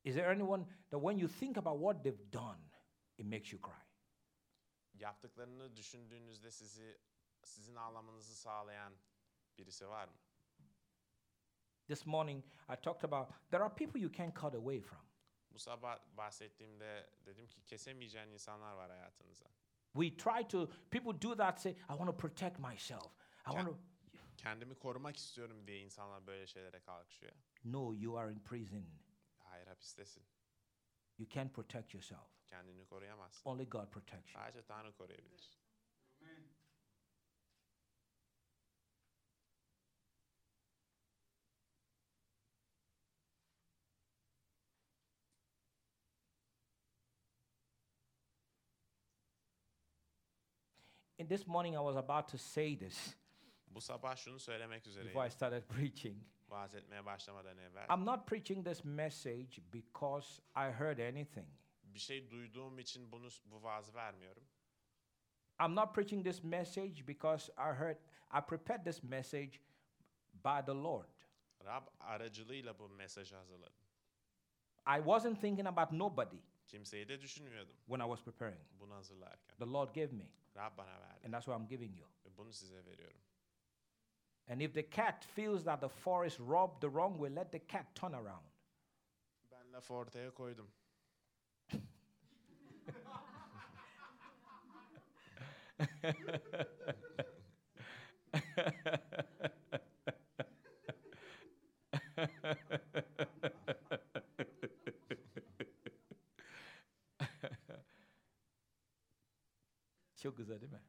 Is there anyone that when you think about what they've done, it makes you cry? Yaptıklarını düşündüğünüzde sizi sizin ağlamanızı sağlayan birisi var mı? This morning, I talked about there are people you can't cut away from. Bu sabah bahsettiğimde dedim ki kesemeyeceğin insanlar var hayatınızda. We try to, people do that, say, I want to protect myself. I want to. Kendimi korumak istiyorum diye insanlar böyle şeylere kalkışıyor. No, you are in prison. Hayır hapistesin. You can't protect yourself. Kendini koruyamazsın. Only God protects you. Sadece Tanrı koruyabilir. And this morning, I was about to say this Bu sabah şunu söylemek before I started preaching. Vaaz etmeye başlamadan evvel. I'm not preaching this message because I heard anything. Bir şey duyduğum için bunu bu vaazı vermiyorum. I'm not preaching this message because I heard, I prepared this message by the Lord. Rab aracılığıyla bu mesajı hazırladım. I wasn't thinking about nobody Kimseyi de düşünmüyordum when I was preparing. bunu hazırlarken. The Lord gave me, Rab bana verdi and that's what I'm giving you. ve bunu size veriyorum. And if the cat feels that the forest robbed the wrong way, let the cat turn around. Ben lafı ortaya koydum. Çok güzel değil mi?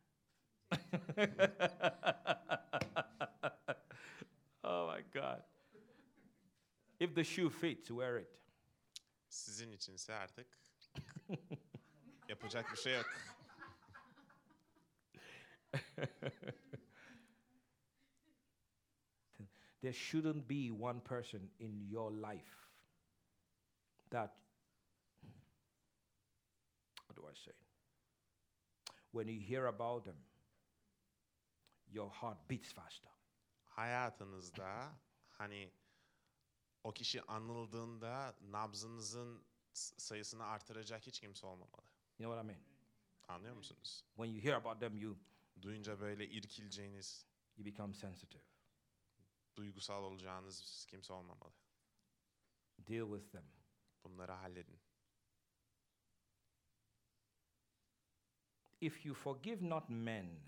oh my God. If the shoe fits, wear it. Sizin içinse artık yapacak bir şey yok. there shouldn't be one person in your life that, what do I say? When you hear about them, your heart beats faster. Hayatınızda hani o kişi anıldığında nabzınızın sayısını artıracak hiç kimse olmamalı. You know what I mean? Anlıyor musunuz? When you hear about them, you, Duyunca böyle irkileceğiniz, you become sensitive. duygusal olacağınız kimse olmamalı. Deal with them. Bunları halledin. If you forgive not men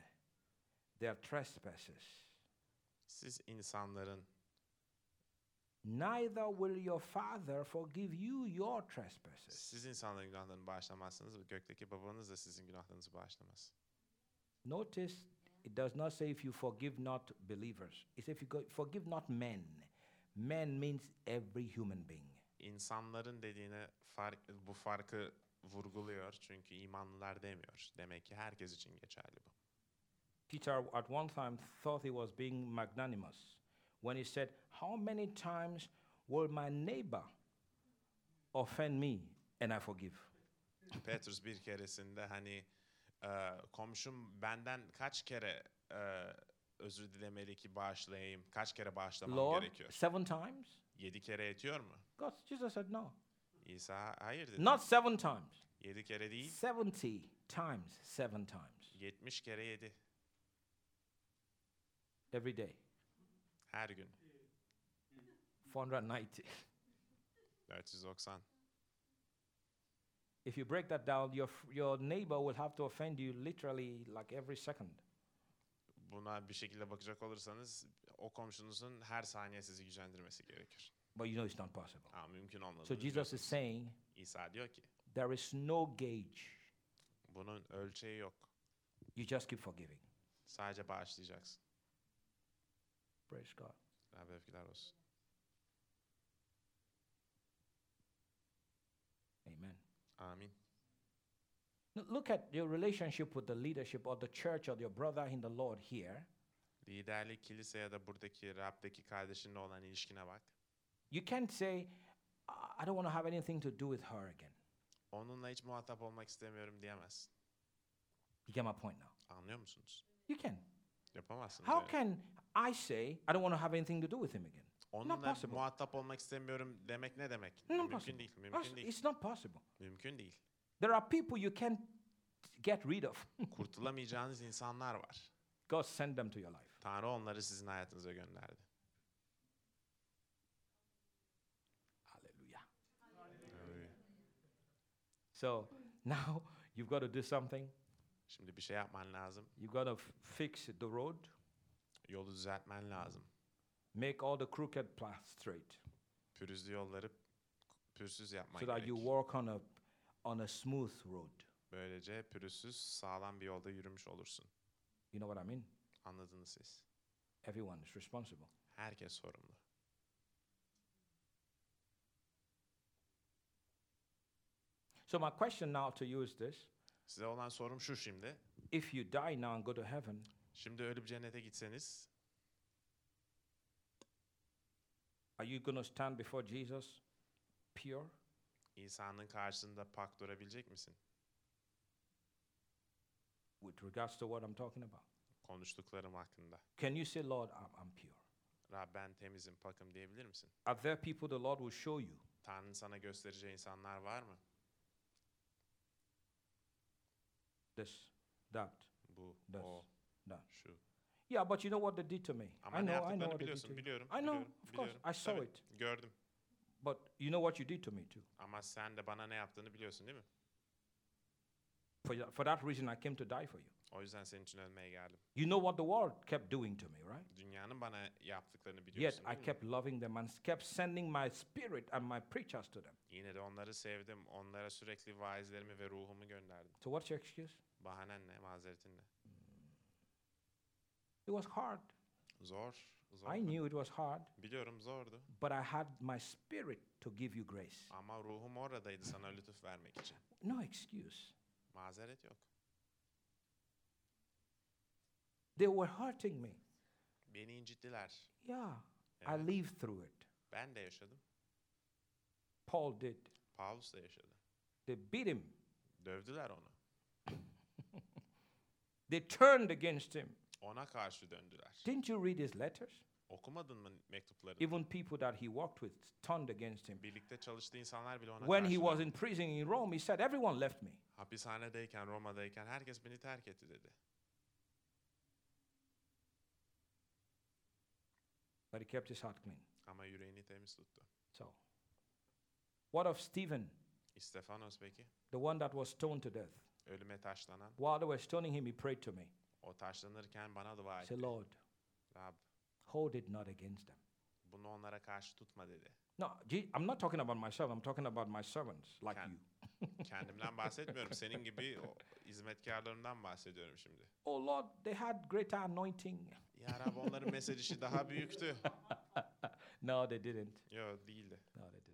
their trespasses, Siz insanların neither will your Father forgive you your trespasses. siz insanların günahlarını bağışlamazsınız ve gökteki babanız da sizin günahlarınızı bağışlamaz. Notice it does not say if you forgive not believers. It says if you forgive not men. Men means every human being. İnsanların dediğine fark, bu farkı vurguluyor çünkü imanlılar demiyor. Demek ki herkes için geçerli bu. Peter at one time thought he was being magnanimous when he said, How many times will my neighbor offend me and I forgive? Petrus bir keresinde hani e, komşum benden kaç kere e, özür dilemeli ki bağışlayayım, kaç kere bağışlamam Lord, gerekiyor? seven times? Yedi kere yetiyor mu? God, Jesus said no. İsa hayır dedi. Not seven times. Yedi kere değil, 70 times, seven times. yetmiş kere yedi. Every day. Her gün. 490. 490. If you break that down, your, your neighbor will have to offend you literally like every second. Buna bir şekilde bakacak olursanız o komşunuzun her saniye sizi gücendirmesi gerekir. But you know it's not possible. Ama mümkün olmadığını So Jesus is saying İsa diyor ki there is no gauge. bunun ölçeği yok. You just keep forgiving. Sadece bağışlayacaksın. Praise God. Rabbe övgüler olsun. Amen. Amin. Look at your relationship with the leadership or the church or your brother in the Lord here. Liderlik kilise ya da buradaki Rab'deki kardeşinle olan ilişkine bak. You can't say, "I don't want to have anything to do with her again. Onunla hiç muhatap olmak istemiyorum diyemezsin. You get my point now? Anlıyor musunuz? You can. Yapamazsınız How öyle. can I say, I don't want to have anything to do with him again? Onunla possible. muhatap olmak istemiyorum demek ne demek? Not mümkün possible. değil, That's- mümkün değil. It's not possible. Mümkün değil. There are people you can't get rid of. Kurtulamayacağınız insanlar var. God sent them to your life. Tanrı onları sizin hayatınıza gönderdi. Hallelujah. Hallelujah. So now you've got to do something. Şimdi bir şey yapman lazım. You've got to fix the road, Yolu düzeltmen lazım. make all the crooked paths straight, Pürüzlü yolları pürsüz yapman so that gerek. you walk on a on a smooth road. Böylece pürüzsüz sağlam bir yolda yürümüş olursun. You know what I mean? Anladınız siz. Everyone is responsible. Herkes sorumlu. So my question now to you is this: Size olan sorum şu şimdi. If you die now and go to heaven, Şimdi ölüp cennete gitseniz are you going to stand before Jesus pure? İsa'nın karşısında pak durabilecek misin? With regards to what I'm talking about, Konuştuklarım hakkında. can you say, Lord, I'm, I'm pure? Rab ben temizim, pakım diyebilir misin? Are there people the Lord will show you Tanrı'nın sana göstereceği insanlar var mı? this, that, Bu, this, o, that? şu. Yeah, but you know what they did to me. Ama I know, I know what they did to you. biliyorum. I know, biliyorum, of course. biliyorum. I saw Tabii, it. Gördüm. But you know what you did to me too. Ama sen de bana ne yaptığını biliyorsun değil mi? For, for that reason, I came to die for you. O yüzden senin için ölmeye geldim. You know what the world kept doing to me, right? Dünyanın bana yaptıklarını Yet biliyorsun I değil mi? kept loving them and kept sending my spirit and my preachers to them. Yine de onları sevdim. Onlara sürekli vaizlerimi ve ruhumu gönderdim. So what's your excuse? Bahanen ne, mazeretin ne? It was hard. Zor. I knew it was hard, Biliyorum zordu. but I had my spirit to give you grace. Ama ruhum oradaydı sana lütuf vermek için. No excuse. Mazeret yok. They were hurting me. Beni incittiler. Yeah. Evet, I lived through it. ben de yaşadım. Paul did. Paulus da yaşadı. They beat him. Dövdüler onu. They turned against him. Ona karşı döndüler. Didn't you read his letters? Okumadın mı mektuplarını? Even people that he worked with turned against him. Birlikte çalıştığı insanlar bile ona When karşı he was in prison in Rome, he said, Everyone left me. Hapishanedeyken, Roma'dayken herkes beni terk etti dedi. But he kept his heart clean. Ama yüreğini temiz tuttu. So, what of Stephen, İstefanos peki? the one that was stoned to death? Ölüme taşlanan. While they were stoning him, he prayed to me. O taşlanırken bana dua etti. said, Lord, Rab hold it not against them. bunu onlara karşı tutma dedi. No, Je- I'm not talking about myself. I'm talking about my servants like Can- you. Kendimden bahsetmiyorum. Senin gibi o hizmetkarlarımdan bahsediyorum şimdi. Oh Lord, they had greater anointing. Ya Rab onların mesajı daha büyüktü. No, they didn't. Yok değildi. No, they didn't.